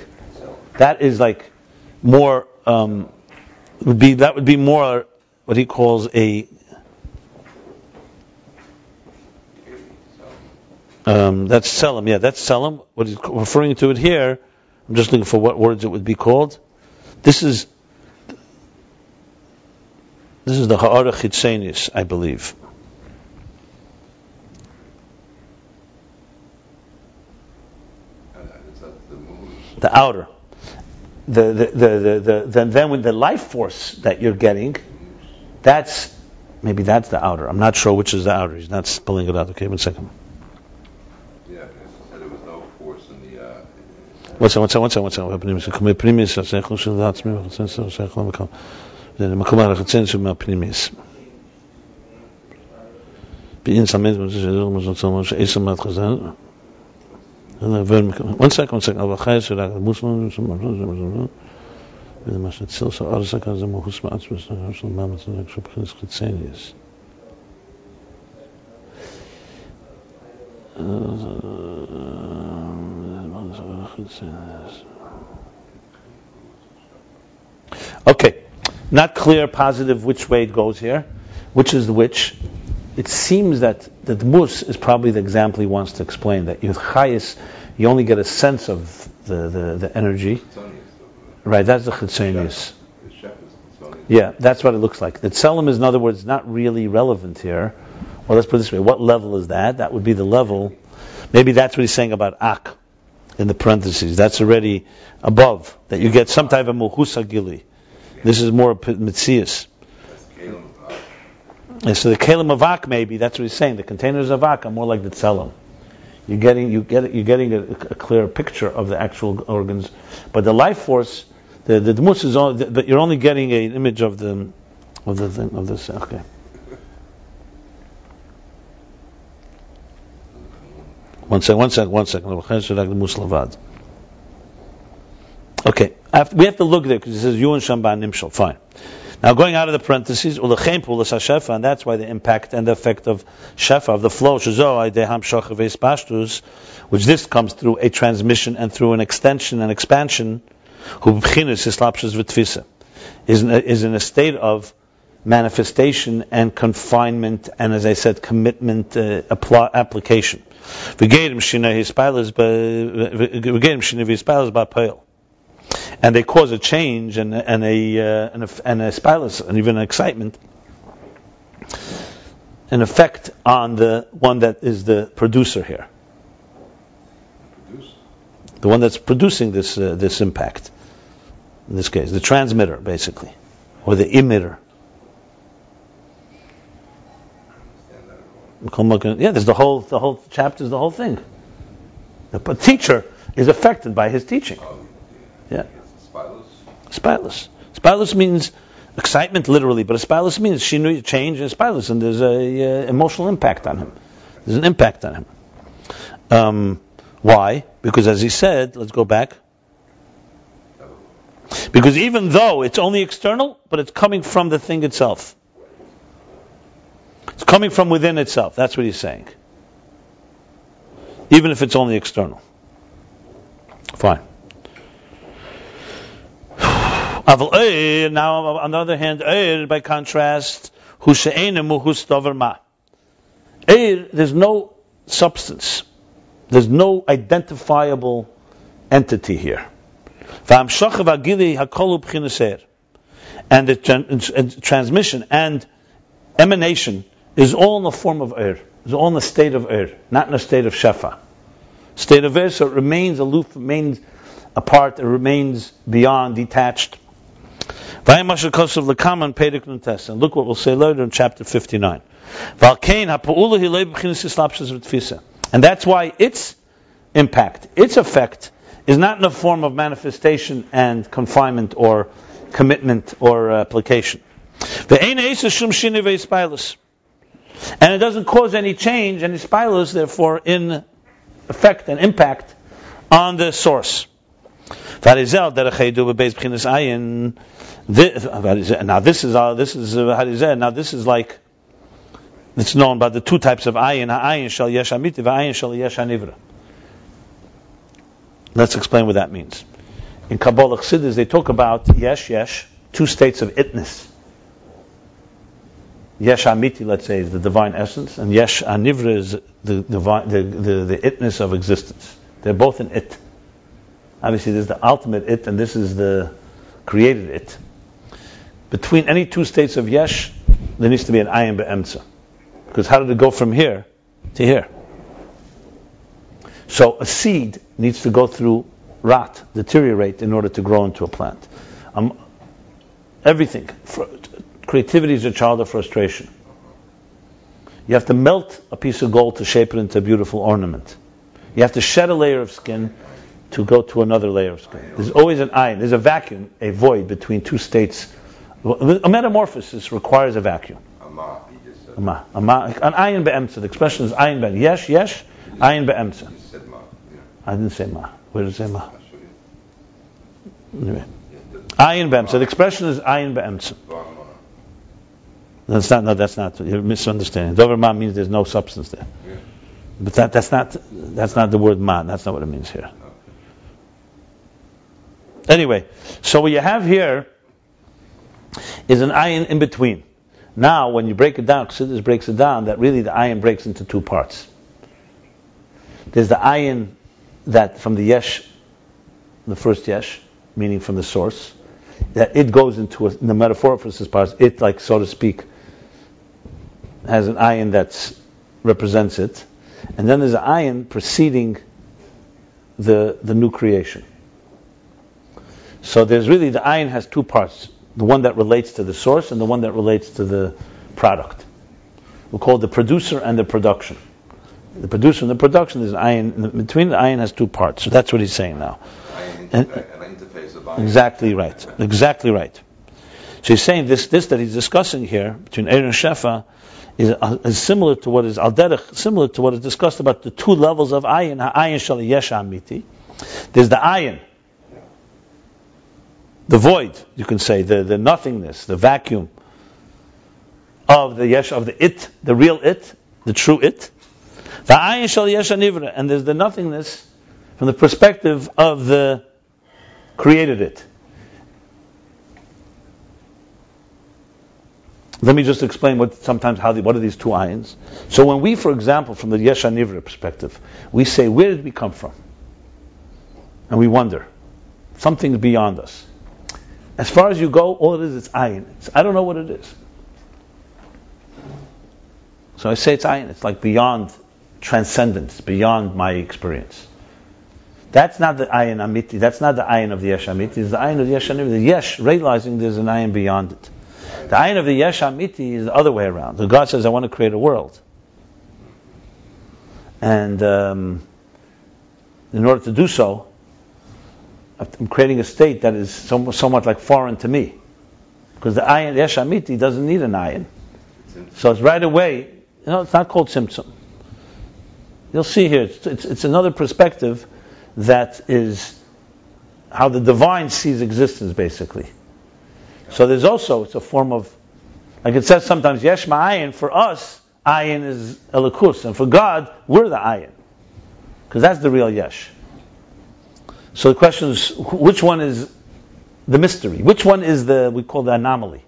That is like more um, would be that would be more what he calls a um, that's selim. Yeah, that's selim. What he's referring to it here. I'm just looking for what words it would be called. This is this is the Ha'ara Chitzenis, I believe. The outer the, the, the, the, the, then when the life force that you're getting, that's maybe that's the outer. I'm not sure which is the outer. He's not spelling it out. Okay, one second. מוצא, מוצא, מוצא, מוצא, בפנימיס, בפנימיס, אז איך הוא של עצמי, וחצן סוף, שייך למקום. זה מקום הרחצן שבפנימיס. באין סמד, וזה שזה מה שרוצה לומר, שעשר מעט חז"ל. One second, one second, אבל חי של המוסלמים, זה מה שצילסה ארסק, אז זה מהוס מעצמס, של מאמץ, זה כשבחינת חיצניאס. Okay, not clear, positive which way it goes here, which is which it seems that that mus is probably the example he wants to explain. That with chayis, you only get a sense of the, the, the energy. Right, that's the chitzonius. Yeah, that's what it looks like. The tselem is, in other words, not really relevant here. Well, let's put it this way: what level is that? That would be the level. Maybe that's what he's saying about ak in the parentheses. That's already above that you get some type of muhusa gili. This is more mitzias. And so the kalim of Ak maybe that's what he's saying. The containers of Ak are more like the tzelem. You're getting you get you're getting a, a, clear picture of the actual organs, but the life force, the the dmus is only, but you're only getting an image of the of the thing of this. Okay. One second, one second, one second. Okay, we have to look there because it says you and Shamban Nimshal. Fine. Now, going out of the parentheses, and that's why the impact and the effect of shefa, of the flow, which this comes through a transmission and through an extension and expansion, is in a, is in a state of manifestation and confinement, and as I said, commitment uh, apply, application. And they cause a change and, and a uh, and a, and a spilus and even an excitement, an effect on the one that is the producer here, Produce. the one that's producing this uh, this impact. In this case, the transmitter, basically, or the emitter. Yeah, there's the whole the whole chapter is the whole thing. The teacher is affected by his teaching. Oh, Yeah. Spilus. Spilus means excitement, literally, but a spilus means shinui, change, and spilus, and there's a uh, emotional impact on him. There's an impact on him. Um, why? Because as he said, let's go back. Because even though it's only external, but it's coming from the thing itself. It's coming from within itself. That's what he's saying. Even if it's only external. Fine. Eir, eh, now on the other hand, Eir, by contrast, dover eh, there's no substance. There's no identifiable entity here. And the transmission and emanation is all in the form of Eir. Is all in the state of Eir, not in a state of Shefa. State of Eir, so it remains aloof, remains apart, it remains beyond, detached. And look what we'll say later in chapter 59. And that's why its impact, its effect, is not in the form of manifestation and confinement or commitment or uh, application. And it doesn't cause any change, any spilus, therefore, in effect and impact on the source. Ayin. Now this is uh, this is uh. Now this is like it's known by the two types of ayin. Ha'ayin shel yesh v'ayin shel yesh. Let's explain what that means. In Kabbalah Chassidus, they talk about yesh yesh, two states of itness. Yesh amiti, let's say, is the divine essence, and yesh anivra is the divine, the, the, the itness of existence. They're both an it. Obviously, there's the ultimate it, and this is the created it. Between any two states of yesh, there needs to be an ayin be'emtza. Because how did it go from here to here? So a seed needs to go through rot, deteriorate, in order to grow into a plant. Um, everything. Creativity is a child of frustration. You have to melt a piece of gold to shape it into a beautiful ornament. You have to shed a layer of skin to go to another layer of skin. There's always an ayin. There's a vacuum, a void between two states. A metamorphosis requires a vacuum. Ama. Ama, an ayin be'emtza. The expression is ayin be'emtza. Yesh, yesh, ayin be'emtza. He said ma. Yeah. I didn't say ma. Where did it say ma? Anyway. The- Ayin be'emtza. The expression is ayin be'emtza. That's not, no, that's not, you're misunderstanding. Dover ma means there's no substance there. Yeah. But that, that's not, that's not the word ma. That's not what it means here. Anyway, so what you have here is an ayin in between. Now, when you break it down, Chassidus breaks it down, that really the ayin breaks into two parts. There's the ayin that from the yesh, the first yesh, meaning from the source, that it goes into a, in the metaphor for this part, it like so to speak has an ayin that represents it, and then there's an ayin preceding the the new creation. So there's really the ayin has two parts: the one that relates to the source and the one that relates to the product. We call it the producer and the production. The producer and the production is an ayin. Between the ayin has two parts. So that's what he's saying now. An And- an interface of Exactly right. Exactly right. So he's saying this this that he's discussing here between Eir and Shefa is, uh, is similar to what is al derech, similar to what is discussed about the two levels of ayin. Ayin shal yesh amiti. There's the ayin, the void, you can say, the, the nothingness, the vacuum of the yesh of the it, the real it, the true it. The ayin shal yesh anivra, and there's the nothingness from the perspective of the created it. Let me just explain what sometimes how the, what are these two ayins. So when we, for example, from the Yesha Nivra perspective, we say, where did we come from? And we wonder. Something's beyond us. As far as you go, all it it's is ayin. It's, I don't know what it is. So I say it's ayin. It's like beyond transcendence, beyond my experience. That's not the ayin amiti. That's not the ayin of the yesh amiti. It's the ayin of the yesh amiti. The yesh realizing there's an ayin beyond it. The ayin of the yesh amiti is the other way around. The God says, "I want to create a world," and um, in order to do so, I'm creating a state that is somewhat like foreign to me, because the ayin the yesh amiti doesn't need an ayin. So it's right away. You know, it's not called tzimtzum. You'll see here. It's, it's, it's another perspective that is how the divine sees existence, basically. So there's also it's a form of, like it says sometimes, yesh ma'ayin. For us, ayin is elikus, and for God, we're the ayin, because that's the real yesh. So the question is, which one is the mystery? Which one is the we call the anomaly?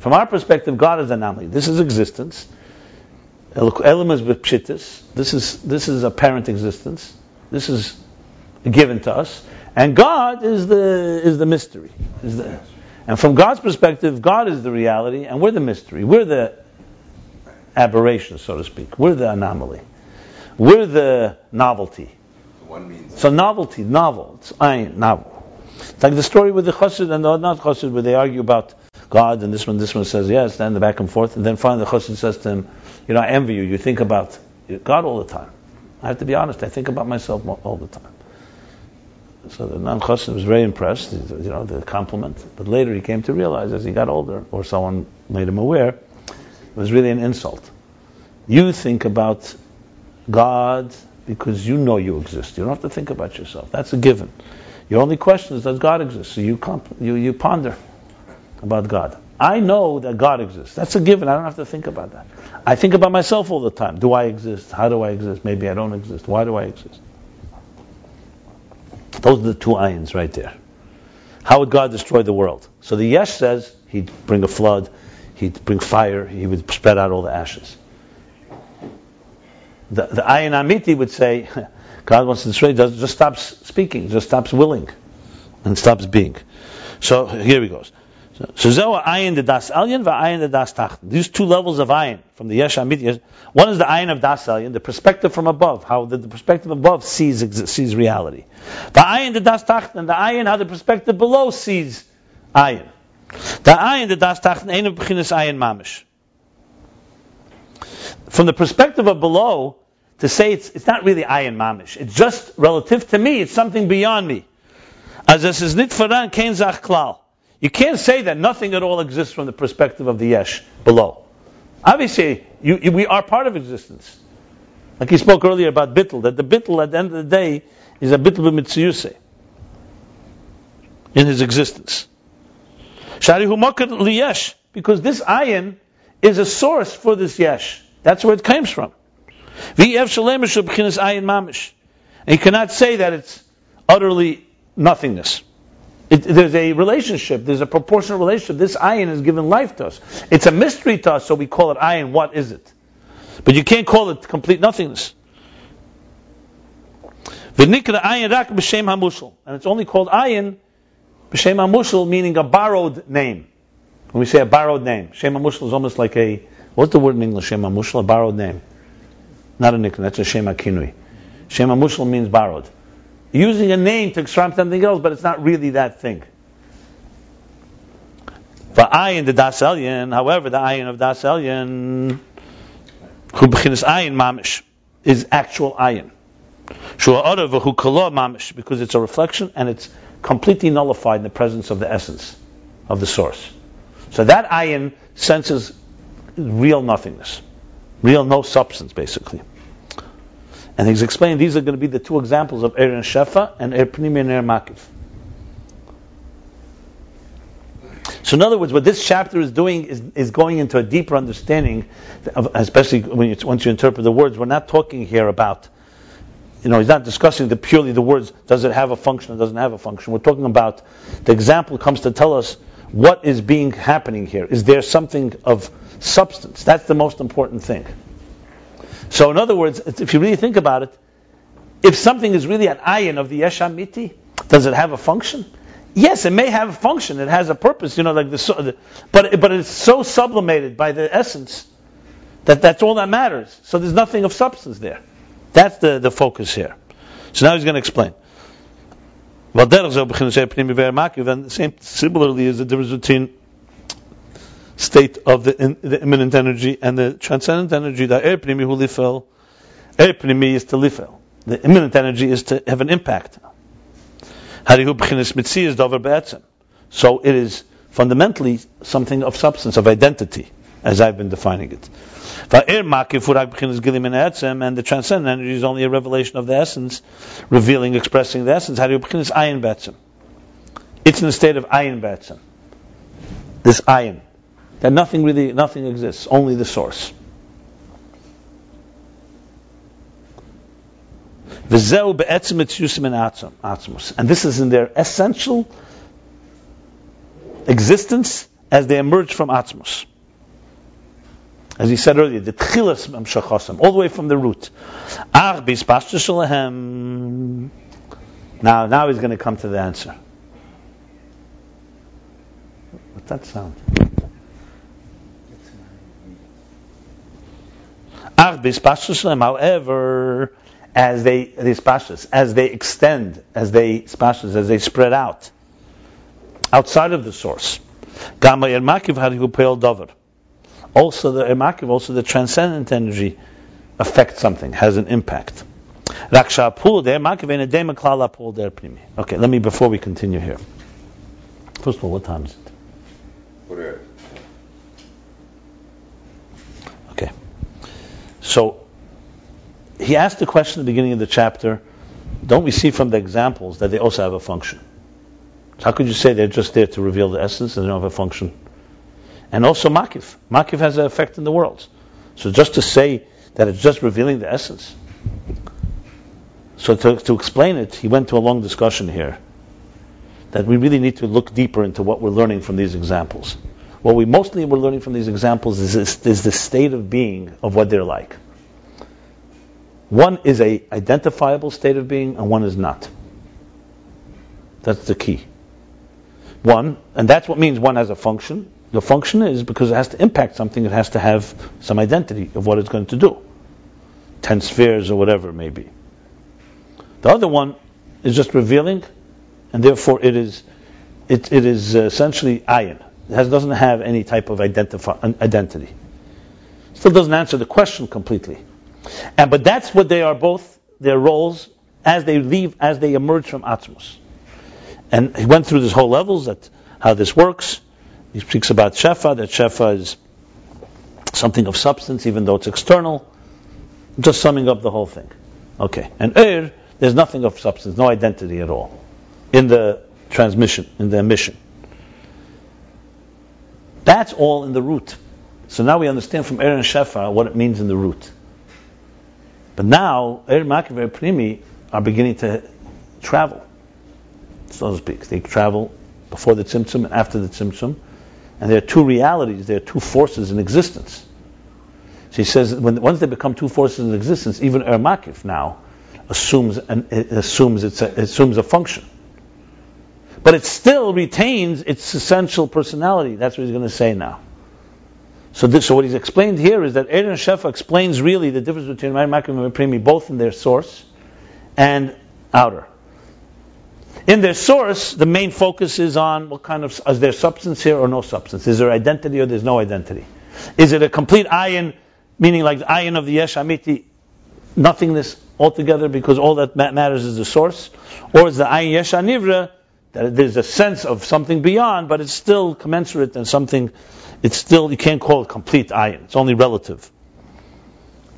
From our perspective, God is anomaly. This is existence. Is pshitis. This is this is apparent existence. This is given to us. And God is the is the mystery. Is the, and from God's perspective, God is the reality, and we're the mystery. We're the aberration, so to speak. We're the anomaly. We're the novelty. So novelty, novel. It's ayin, novel. It's like the story with the chassid and the not chassid, where they argue about God, and this one, this one says yes, then the back and forth, and then finally the chassid says to him, "You know, I envy you. You think about God all the time." I have to be honest. I think about myself all the time. So the non Chassid was very impressed, you know, the compliment. But later he came to realize as he got older, or someone made him aware, it was really an insult. You think about God because you know you exist. You don't have to think about yourself. That's a given. Your only question is, does God exist? So you, comp- you, you ponder about God. I know that God exists. That's a given. I don't have to think about that. I think about myself all the time. Do I exist? How do I exist? Maybe I don't exist. Why do I exist? Those are the two ayins right there. How would God destroy the world? So the Yesh says he'd bring a flood, he'd bring fire, he would spread out all the ashes. The, the ayin amiti would say, God wants to destroy, just stops speaking, just stops willing, and stops being. So here he goes. So Zoa ayin the das elyon ayin the das tacht. These two levels of ayin from the yesh amid. One is the ayin of das elyon, the perspective from above, how the, the perspective above sees sees reality. The ayin the das tacht the ayin how the perspective below sees ayin. The ayin the das tacht ein of beginnes ayin mamish. From the perspective of below, to say it's, it's not really ayin mamish. It's just relative to me. It's something beyond me. As this is nit faran zach klal. You can't say that nothing at all exists from the perspective of the yesh below. Obviously, you, you, we are part of existence. Like he spoke earlier about bittel, that the bittel at the end of the day is a bittel b'mitziyuse in his existence. Sharihu makad liyesh, because this ayin is a source for this yesh. That's where it comes from. V'ev shalemish ayin mamish. And you cannot say that it's utterly nothingness. It, there's a relationship, there's a proportional relationship. This ayin is given life to us. It's a mystery to us, so we call it ayin. What is it? But you can't call it complete nothingness. V'nikra ayin rak b'shem hamushal. And it's only called ayin b'shem hamushal, meaning a borrowed name. When we say a borrowed name, shem hamushal is almost like a, what's the word in English, shem hamushal? A borrowed name. Not a nickname, that's a shem hakinui. Shem hamushal means borrowed using a name to describe something else, but it's not really that thing. For ayin the das however, the ayin of das elyon, who bechinas ayin mamish, is actual ayin. Shua who kala mamish, because it's a reflection and it's completely nullified in the presence of the essence of the source. So that ayin senses real nothingness, real no substance, basically. And he's explained these are going to be the two examples of Er and Shefa and Er Pnimi and Er Makiv. So in other words, what this chapter is doing is, is going into a deeper understanding, of, especially when you, once you interpret the words. We're not talking here about, you know, he's not discussing the purely the words. Does it have a function or doesn't have a function? We're talking about the example comes to tell us what is being happening here? Is there something of substance? That's the most important thing. So, in other words, if you really think about it, if something is really an ayin of the yesh amiti, does it have a function? Yes, it may have a function. It has a purpose, you know, like the, but but it's so sublimated by the essence that that's all that matters. So there's nothing of substance there. That's the, the focus here. So now he's going to explain. Then similarly is the difference between state of the, in, the immanent energy and the transcendent energy. The air hu lifel, air is to lifel. The immanent energy is to have an impact. So it is fundamentally something of substance, of identity, as I've been defining it. And the transcendent energy is only a revelation of the essence, revealing, expressing the essence. It's in the state of ayin betzim. This ayin. That nothing really, nothing exists, only the source. And this is in their essential existence as they emerge from Atzmus. As he said earlier, the tchilas memshachosam, all the way from the root. Now, now he's going to come to the answer. What's that sound? However, as they these pashas, as they extend, as they pashas, as they spread out outside of the source. Also, the emakiv, also the transcendent energy affects something, has an impact. Okay, let me before we continue here. First of all, what time is it? Okay. So he asked the question at the beginning of the chapter, don't we see from the examples that they also have a function? How could you say they're just there to reveal the essence and they don't have a function? And also makif. Makif has an effect in the world. So just to say that it's just revealing the essence. So to, to explain it, he went to a long discussion here. That we really need to look deeper into what we're learning from these examples. What we mostly were learning from these examples is, this, is the state of being of what they're like. One is a identifiable state of being, and one is not. That's the key. One, and that's what means one has a function. The function is because it has to impact something, it has to have some identity of what it's going to do. Ten spheres or whatever it may be. The other one is just revealing, and therefore it is it, it is essentially ayin. Has, doesn't have any type of identity. Still doesn't answer the question completely. And but that's what they are both their roles as they leave, as they emerge from Atzmus. And he went through this whole levels that how this works. He speaks about Shefa, that Shefa is something of substance, even though it's external. Just summing up the whole thing. Okay. And Er, there's nothing of substance, no identity at all in the transmission, in the emission. That's all in the root. So now we understand from and Shefa what it means in the root. But now, Er Makiv and Pnimi are beginning to travel, so to speak. They travel before the Tzimtzum and after the Tzimtzum. And there are two realities, there are two forces in existence. So he says, when, once they become two forces in existence, even Er Makif now assumes, an, assumes, a, assumes a function. But it still retains its essential personality. That's what he's going to say now. So, this, so what he's explained here is that Aaron Shefa explains really the difference between Makim and Pnimi, both in their source and outer. In their source, the main focus is on what kind of is there substance here or no substance? Is there identity or there's no identity? Is it a complete ayin, meaning like the ayin of the yesh amiti, nothingness altogether because all that matters is the source, or is the ayin yesh anivra there's a sense of something beyond, but it's still commensurate and something it's still, you can't call it complete ayin. It's only relative,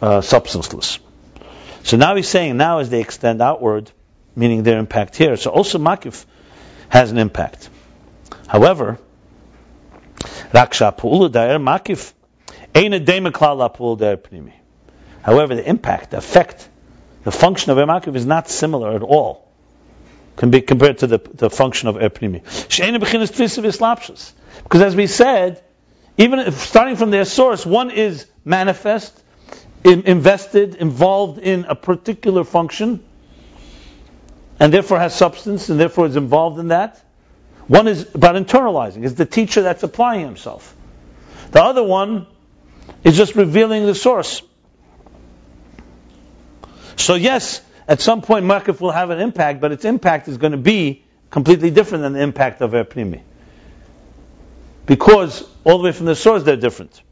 uh, substanceless. So now he's saying, now as they extend outward, meaning their impact here, so also makif has an impact. However, raksha dair makif. However, the impact, the effect, the function of a makif is not similar at all can be compared to the, the function of Epnimi. Because as we said, even if, starting from their source, one is manifest, in, invested, involved in a particular function, and therefore has substance, and therefore is involved in that. One is about internalizing, is the teacher that's applying himself. The other one is just revealing the source. So yes, at some point Makif will have an impact, but its impact is going to be completely different than the impact of Erpnimi. Because all the way from the source they're different.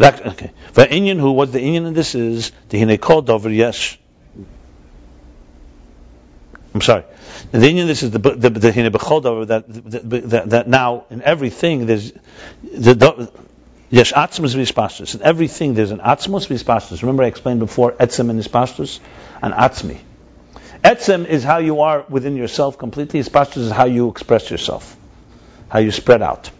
Okay. The Indian who what the Indian in this is the called. I'm sorry. The Indian this is the the the that, that that now in everything there's the Yes, atzmus v'ispastrus. In everything there's an atzmus v'ispastrus. Remember I explained before etzem and ispastrus? and atzmi. Etzem is how you are within yourself completely. Ispastrus is how you express yourself. How you spread out.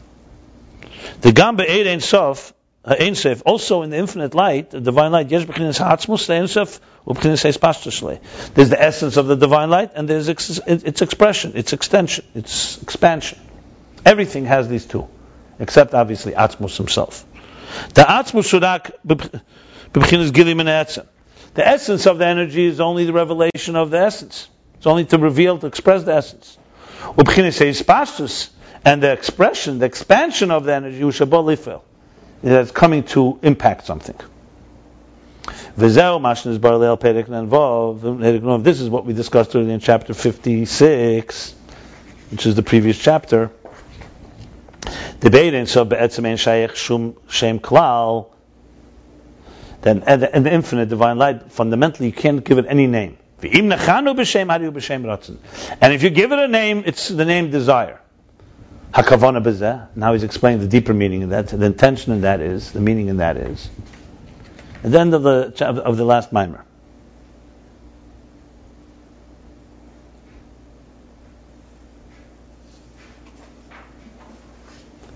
The gamba eid ein sof, uh, ein sef, also in the infinite light, the divine light, yes, b'chinis ha'atzmus ein sof, u'b'chinis ha'ispastrus There's the essence of the divine light, and there's its expression, its extension, its expansion. Everything has these two except obviously Atzmus himself. The Atzmus b'bchinas gilim and. The essence of the energy is only the revelation of the essence. It's only to reveal, to express the essence. Ubchinis pastus and the expression, the expansion of the energy, ushabolifel, is coming to impact something. This is what we discussed earlier in chapter 56, which is the previous chapter debating so be'etzem ein shayich shum shem klal, then in the infinite divine light, fundamentally you can't give it any name. And if you give it a name, it's the name desire. Now he's explaining the deeper meaning of that. The intention in that is, the meaning in that is. At the end of the of the last mimer.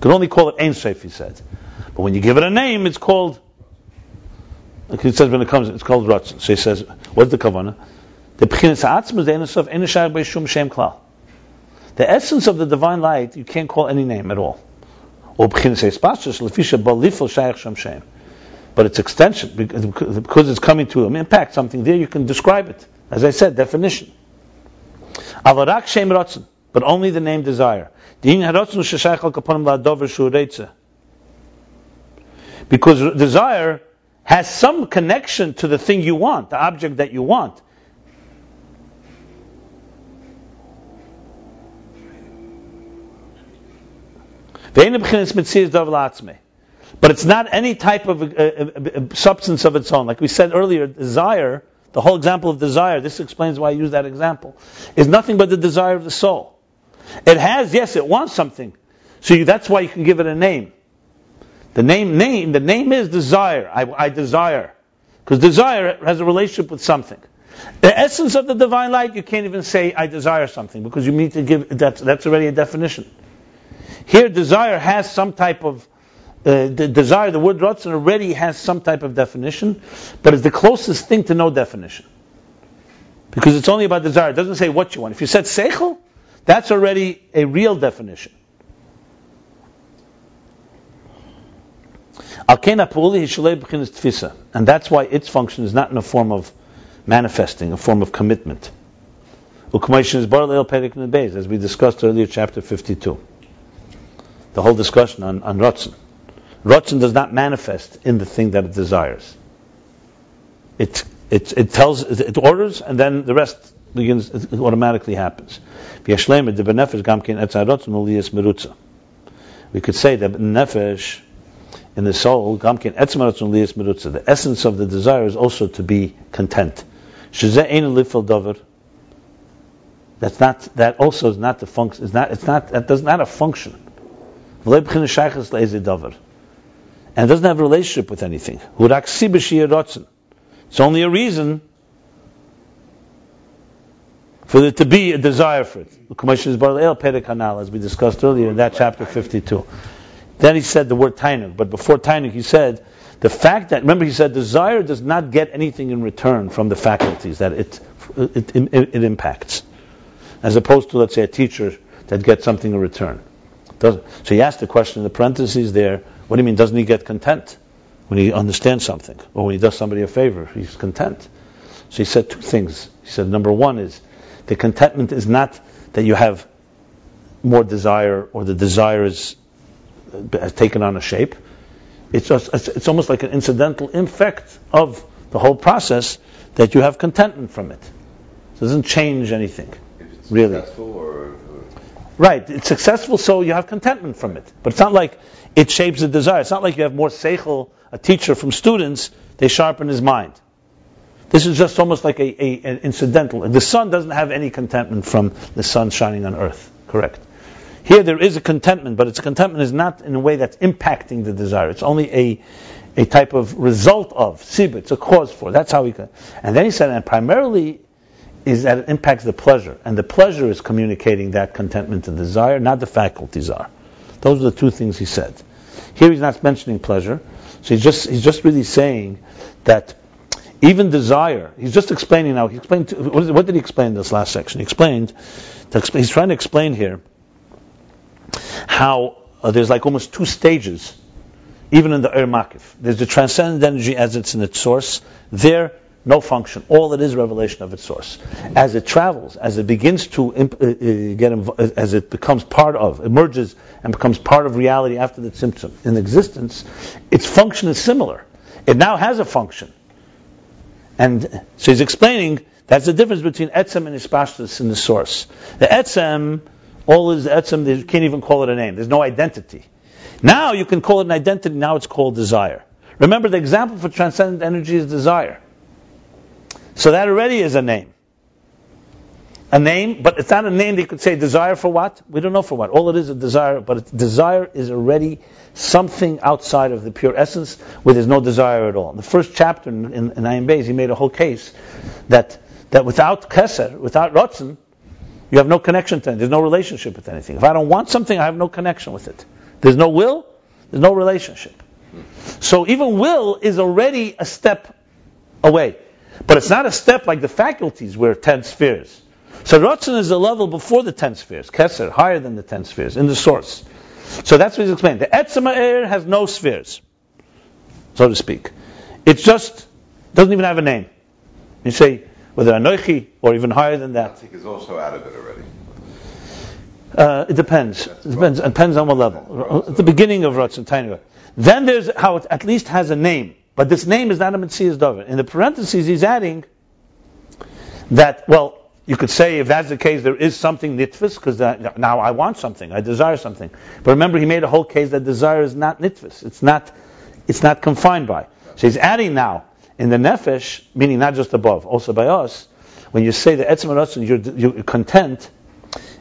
Could only call it Ein Sof, he said. But when you give it a name, it's called, he says when it comes, it's called Ratzon. So he says, what's the Kavanah? The Pchinis Atzma is the Ein Sof, Ein Shum Shem Klal. The essence of the divine light, you can't call any name at all. Or Pchinis Espachus, Lefisha Balifel Shayach Shem Shem. But its extension, because it's coming to impact something there, you can describe it. As I said, definition. Avarak Shem Ratzon, but only the name desire. Because desire has some connection to the thing you want, the object that you want. But it's not any type of uh, uh, uh, substance of its own. Like we said earlier, desire, the whole example of desire, this explains why I use that example, is nothing but the desire of the soul. It has, yes, it wants something. So you, that's why you can give it a name. The name, name, the name is desire. I, I desire. Because desire has a relationship with something. The essence of the divine light, you can't even say, I desire something, because you need to give, that's, that's already a definition. Here, desire has some type of, uh, the desire, the word Ratzon already has some type of definition, but it's the closest thing to no definition. Because it's only about desire. It doesn't say what you want. If you said Seichel, that's already a real definition. And that's why its function is not in a form of manifesting, a form of commitment. As we discussed earlier, chapter 52. The whole discussion on, on Ratzon. Ratzon does not manifest in the thing that it desires. It, it, it tells, it orders, and then the rest begins, it automatically happens. We could say that nefesh in the soul, the essence of the desire is also to be content. That's not that also is not the function. It's not. It's not. That does not a function. And doesn't have a relationship with anything. It's only a reason for there to be a desire for it. As we discussed earlier in that chapter 52. Then he said the word tainuk, but before tainuk he said the fact that remember he said desire does not get anything in return from the faculties that it it, it, it impacts, as opposed to let's say a teacher that gets something in return. Does, so he asked the question in the parentheses there. What do you mean? Doesn't he get content when he understands something or when he does somebody a favor? He's content. So he said two things. He said number one is the contentment is not that you have more desire or the desire is uh, has taken on a shape. It's just it's, almost like an incidental effect of the whole process that you have contentment from it. So it doesn't change anything. Really? or Right, it's successful, so you have contentment from it. But it's not like it shapes the desire. It's not like you have more seichel, a teacher from students, they sharpen his mind. This is just almost like a, a, an incidental. The sun doesn't have any contentment from the sun shining on earth. Correct. Here there is a contentment, but its contentment is not in a way that's impacting the desire. It's only a, a type of result of sibit. It's a cause for. That's how we can. And then he said, and primarily is that it impacts the pleasure, and the pleasure is communicating that contentment and desire, not the faculties are. Those are the two things he said. Here he's not mentioning pleasure, so he's just he's just really saying that even desire. He's just explaining now. He explained. What, is, what did he explain in this last section? He explained. He's trying to explain here how uh, there's like almost two stages, even in the Er Makif. There's the transcendent energy as it's in its source. There, no function. All it is revelation of its source. As it travels, as it begins to imp- uh, uh, get, inv- uh, as it becomes part of, emerges and becomes part of reality after the tzimtzum in existence, its function is similar. It now has a function. And so he's explaining that's the difference between etzem and ispashtus in the source. The etzem, all is etzem, you can't even call it a name. There's no identity. Now you can call it an identity, now it's called desire. Remember, the example for transcendent energy is desire. So that already is a name. A name, but it's not a name you could say desire for what? We don't know for what. All it is a desire, but desire is already something outside of the pure essence where there's no desire at all. In the first chapter in, in, in Ayin Beis, he made a whole case that, that without Keser, without Ratzon, you have no connection to it. There's no relationship with anything. If I don't want something, I have no connection with it. There's no will, there's no relationship. So even will is already a step away. But it's not a step like the faculties where 10 spheres. So Ratzon is a level before the 10 spheres. Keser, higher than the 10 spheres, in the source. So that's what he's explaining. The Etzema air has no spheres, so to speak. It just doesn't even have a name. You say, whether Anoichi or even higher than that. Atzik is also out of it already. Uh, it depends. It depends. It depends on what level. At the beginning of Ratzon, tiny bit. Then there's how it at least has a name. But this name is not a Mitzias Dover. In the parentheses, he's adding that, well, you could say if that's the case, there is something nitfis, because now I want something, I desire something. But remember, he made a whole case that desire is not nitfis. It's not, it's not confined by. So he's adding now, in the nefesh, meaning not just above, also by us, when you say the etzem and you're, you're content,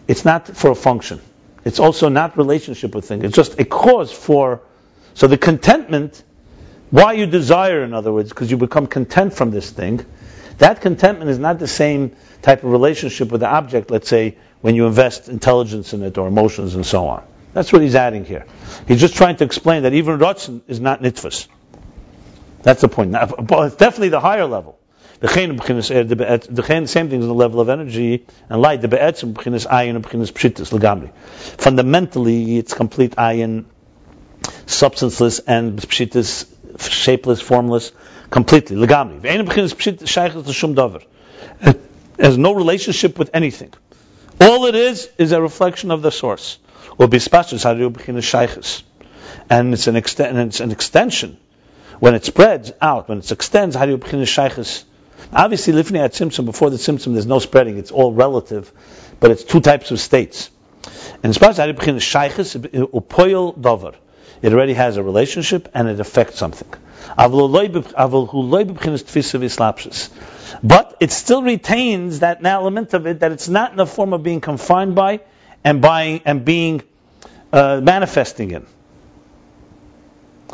it's not for a function. It's also not relationship with things. It's just a cause for, so the contentment, why you desire, in other words, because you become content from this thing, that contentment is not the same type of relationship with the object, let's say, when you invest intelligence in it or emotions and so on. That's what he's adding here. He's just trying to explain that even Ratzon is not nitfus. That's the point. Now, it's definitely the higher level. The chen, eh, same thing is the level of energy and light. Fundamentally, it's complete ayin, substanceless and shapeless, formless, completely legamri. B'chinas shaychus davar. It has no relationship with anything. All it is is a reflection of the source. Or hariu b'chinas shaychus. And it's an, exten- and it's an extension when it spreads out, when it extends, how begin to shaykhis? Obviously, lifnei at tzimtzum before the tzimtzum, there's no spreading, it's all relative, but it's two types of states. And as far as to shaykhis, upoyel dover. It already has a relationship and it affects something. But it still retains that element of it that it's not in the form of being confined by and by and being uh, manifesting in.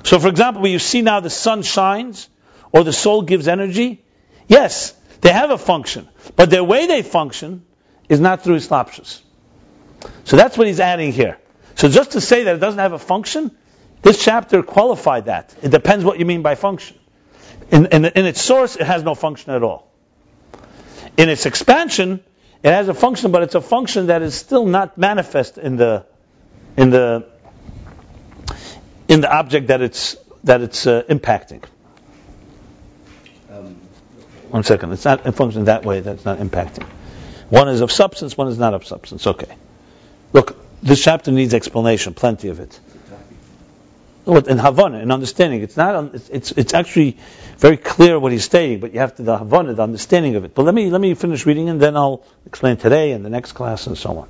So, for example, when you see now the sun shines or the soul gives energy, yes, they have a function, but their way they function is not through slapshus. So that's what he's adding here. So just to say that it doesn't have a function This chapter qualified that. It depends what you mean by function. In, in, in its source, it has no function at all. In its expansion, it has a function, but it's a function that is still not manifest in the in the in the object that it's that it's uh, impacting. Um, One second, it's not a function that way. That's not impacting. One is of substance, one is not of substance. Okay. Look, this chapter needs explanation, plenty of it. What in Havana, in understanding, it's not. It's, it's it's actually very clear what he's saying, but you have to the Havana, the understanding of it. But let me let me finish reading, and then I'll explain today and the next class and so on.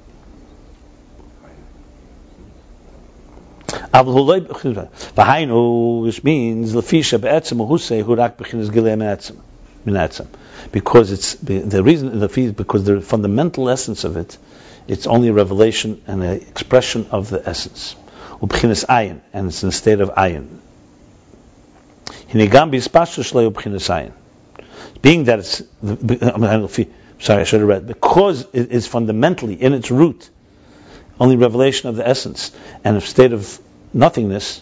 Which means lefisha be'etzem uhusei hu rak b'chinas gilei me'etzem, min because it's the reason the because the fundamental essence of it, it's only a revelation and an expression of the essence. Ubchinas ayin, and it's in the state of ayin. Hinigam bispashu shlei ubchinas ayin. Being that it's sorry, I should have read because it is fundamentally in its root only revelation of the essence and a state of nothingness.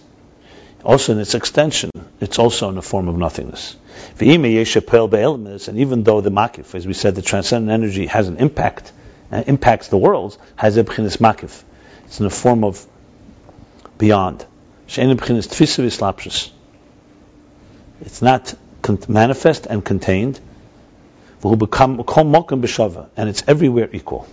Also in its extension, it's also in a form of nothingness. And even though the makif, as we said, the transcendent energy has an impact, and impacts the world, has a makif. It's in a form of beyond. It's not manifest and contained. And it's everywhere equal.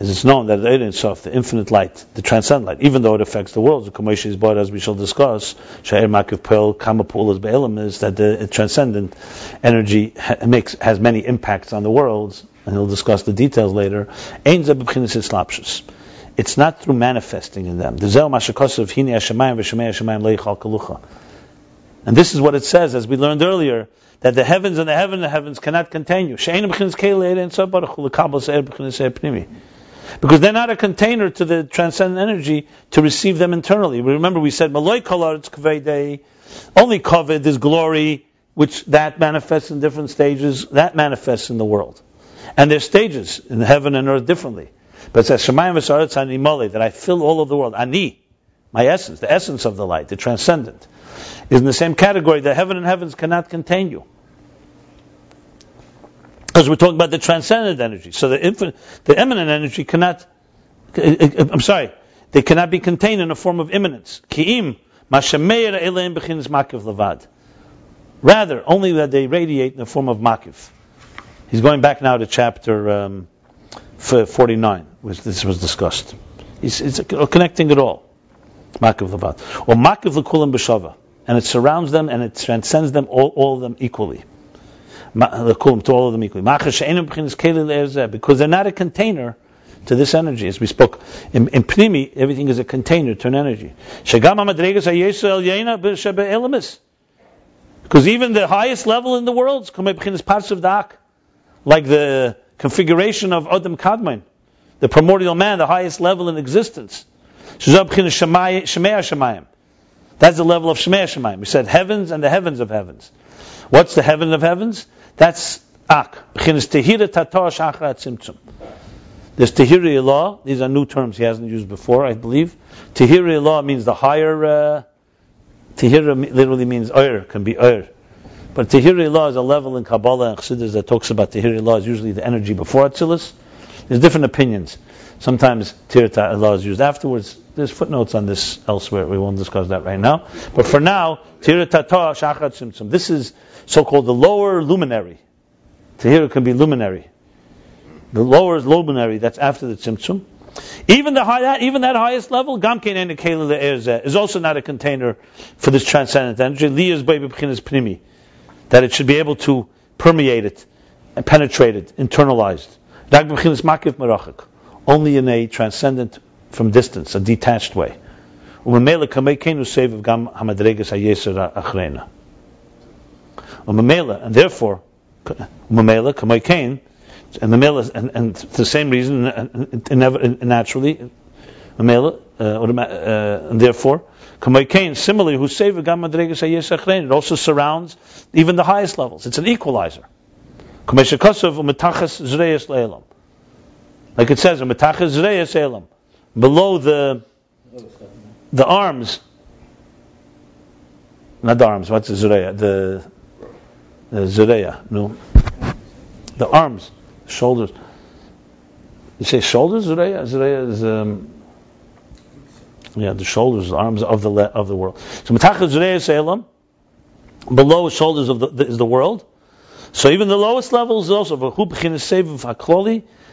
As it's known that the Ein Sof, the infinite light, the transcendent light, even though it affects the world, the is brought as we shall discuss, Sha'ir Makiv Pel Kamapul is Be'elim, is that the transcendent energy makes has many impacts on the world, and he'll discuss the details later. It's not through manifesting in them. And this is what it says, as we learned earlier, that the heavens and the heaven and the heavens cannot contain you because they're not a container to the transcendent energy to receive them internally. Remember, we said only Kaved is glory, which that manifests in different stages, that manifests in the world. And there's stages in heaven and earth differently. But it says Shemayim V'Saretz that I fill all of the world. Ani, my essence, the essence of the light, the transcendent, is in the same category that heaven and heavens cannot contain you. Because we're talking about the transcendent energy. So the infinite, the immanent energy cannot, eh, eh, eh, I'm sorry, they cannot be contained in a form of immanence. Rather, only that they radiate in the form of makif. He's going back now to chapter um, 49, which this was discussed. He's, he's connecting it all. Makiv levad. Or makiv lekulim b'shava. And it surrounds them and it transcends them, all, all of them equally to all of them equally. Because they're not a container to this energy, as we spoke. In, in Pnimi, everything is a container to an energy. Because even the highest level in the world is parts of dak, like the configuration of Adam Kadmon, the primordial man, the highest level in existence. That's the level of Shemaya Shemayim. We said heavens and the heavens of heavens. What's the heaven of heavens? That's ak. There's tehiri law. These are new terms he hasn't used before, I believe. Tehiri law means the higher. Uh, tehira literally means oir, can be oir. But tehiri law is a level in Kabbalah and Chassidus that talks about tehiri law is usually the energy before Atzilus. There's different opinions. Sometimes Tirta law is used afterwards. There's footnotes on this elsewhere. We won't discuss that right now. But for now, Tirta tzimtzum. This is so-called the lower luminary. Tahira can be luminary. The lower is luminary, that's after the tzimtzum. Even the high, that, even that highest level, gamkein and is also not a container for this transcendent energy. Liyas pnimi, that it should be able to permeate it and penetrate it, internalized. Only in a transcendent from distance, a detached way. And therefore, and Mamela, and, and the same reason, naturally, Mamela, uh, uh, and therefore, similarly, save Gam it also surrounds even the highest levels. It's an equalizer. Like it says, below the the arms, not the arms. What's the zureya? The the zureya, no, the arms, shoulders. You say shoulders, zureya? Zureya is um, yeah, the shoulders, the arms of the of the world. So mitachas zureya selam, below the shoulders of the, the, is the world. So even the lowest levels also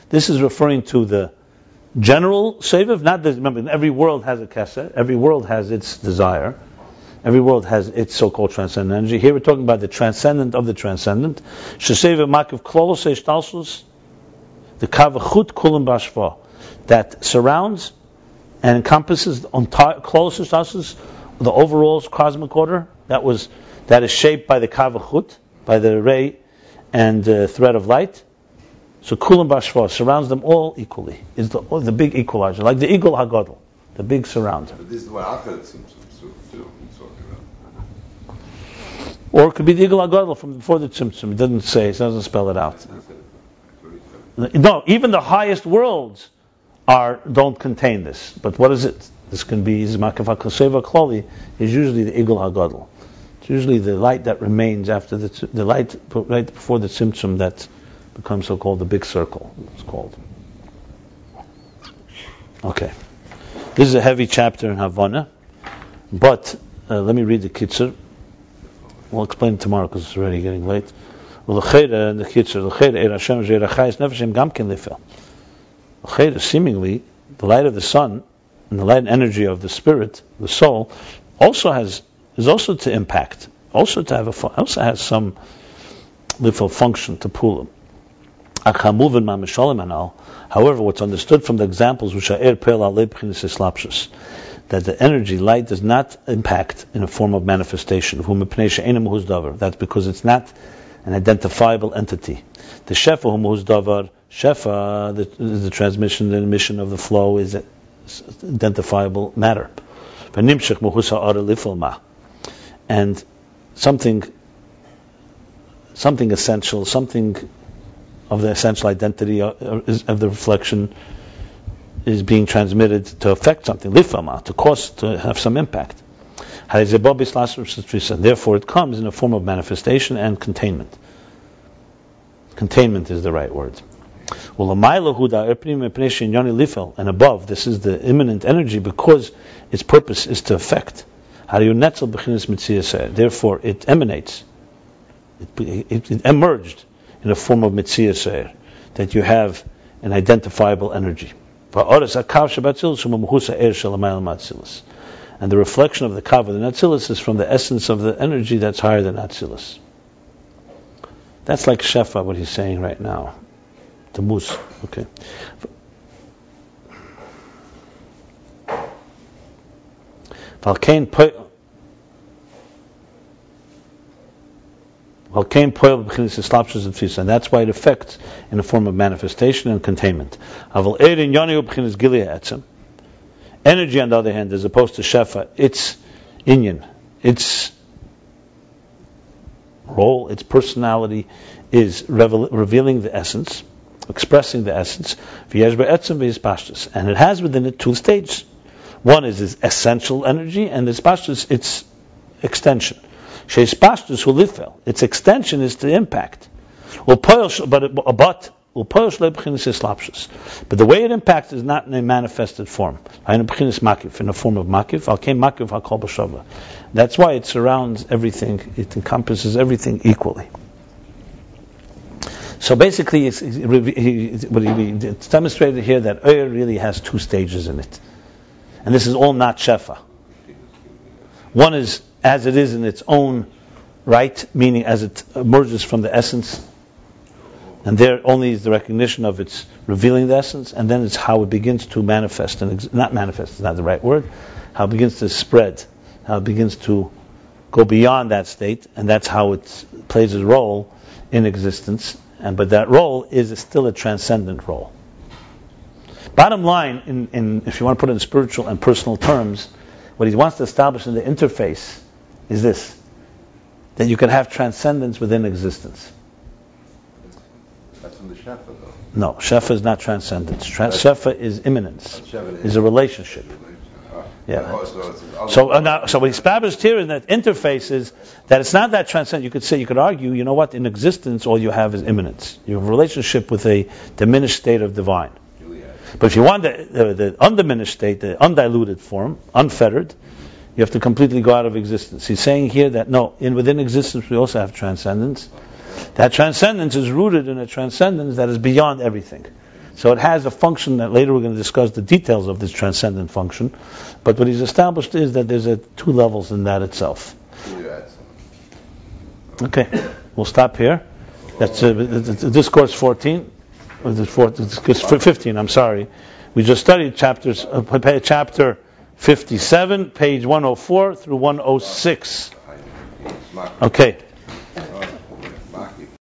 This is referring to the general seviv. Not that remember, every world has a kesser. Every world has its desire. Every world has its so-called transcendent energy. Here we're talking about the transcendent of the transcendent. The kavachut kulam bashva that surrounds and encompasses the entire klolos the overall cosmic order that was that is shaped by the kavachut, by the ray and uh, thread of light. So kulam bashva surrounds them all equally. Is the the big equalizer, like the igul hagadol, the big surrounder. But this is what Achad seems to do. Or it could be the igul hagadol from before the tzimtzum. It doesn't say. It doesn't spell it out. No, even the highest worlds are don't contain this. But what is it? This can be Zmakava Kloli is usually the igul hagadol. It's usually the light that remains after the, the light right before the tzimtzum that becomes so-called the big circle. It's called. Okay, this is a heavy chapter in Havana, but uh, let me read the kitzur. We'll explain it tomorrow because it's already getting late. Well, the kitzur, the seemingly, the light of the sun and the light and energy of the spirit, the soul, also has is also to impact, also to have a also has some little function to pull them. However, what's understood from the examples which are that the energy light does not impact in a form of manifestation. That's because it's not an identifiable entity. The shefa shefa, the, the transmission, and emission of the flow is identifiable matter and something something essential, something of the essential identity of, the reflection is being transmitted to affect something, to cause, to have some impact. Therefore, it comes in a form of manifestation and containment. Containment is the right word. And above, this is the immanent energy because its purpose is to affect. Therefore, it emanates, it, it, it emerged in a form of mitzvah that you have an identifiable energy. Er and the reflection of the kav of the Natsilis is from the essence of the energy that's higher than Natsilis. That's like Shefa, what he's saying right now. The mus. Okay. And that's why it affects in the form of manifestation and containment. Energy, on the other hand, as opposed to shefa, its inyan, its role, its personality is revealing the essence, expressing the essence, and it has within it two stages. One is its essential energy, and its pashtus, its extension. Sheis pashtus hulifel. Its extension is the impact. But but but the way it impacts is not in a manifested form. In a form of makif. That's why it surrounds everything. It encompasses everything equally. So basically, it's, it's demonstrated here that Oyer really has two stages in it. And this is all not Shefa. One is as it is in its own right, meaning as it emerges from the essence. And there only is the recognition of its revealing the essence, and then it's how it begins to manifest, and ex- not manifest is not the right word, how it begins to spread, how it begins to go beyond that state, and that's how it plays a role in existence. And but that role is still a transcendent role. Bottom line, in, in, if you want to put it in spiritual and personal terms, what he wants to establish in the interface is this that you can have transcendence within existence. from the Shefa, though. No, Shefa is not transcendence. Tran- Shefa is immanence, is a relationship. Yeah. So uh, now, so what established here in that interface is that it's not that transcendent. You could say, you could argue, you know what? In existence, all you have is immanence. You have a relationship with a diminished state of divine. But if you want the, the, the undiminished state, the undiluted form, unfettered, you have to completely go out of existence. He's saying here that no, in within existence we also have transcendence. That transcendence is rooted in a transcendence that is beyond everything. So it has a function that later we're going to discuss the details of this transcendent function. But what he's established is that there's a two levels in that itself. Okay, we'll stop here. That's uh, discourse 14. Or is it four- it's discourse 15. I'm sorry. We just studied chapters, uh, chapter 57, page 104 through 106. Okay.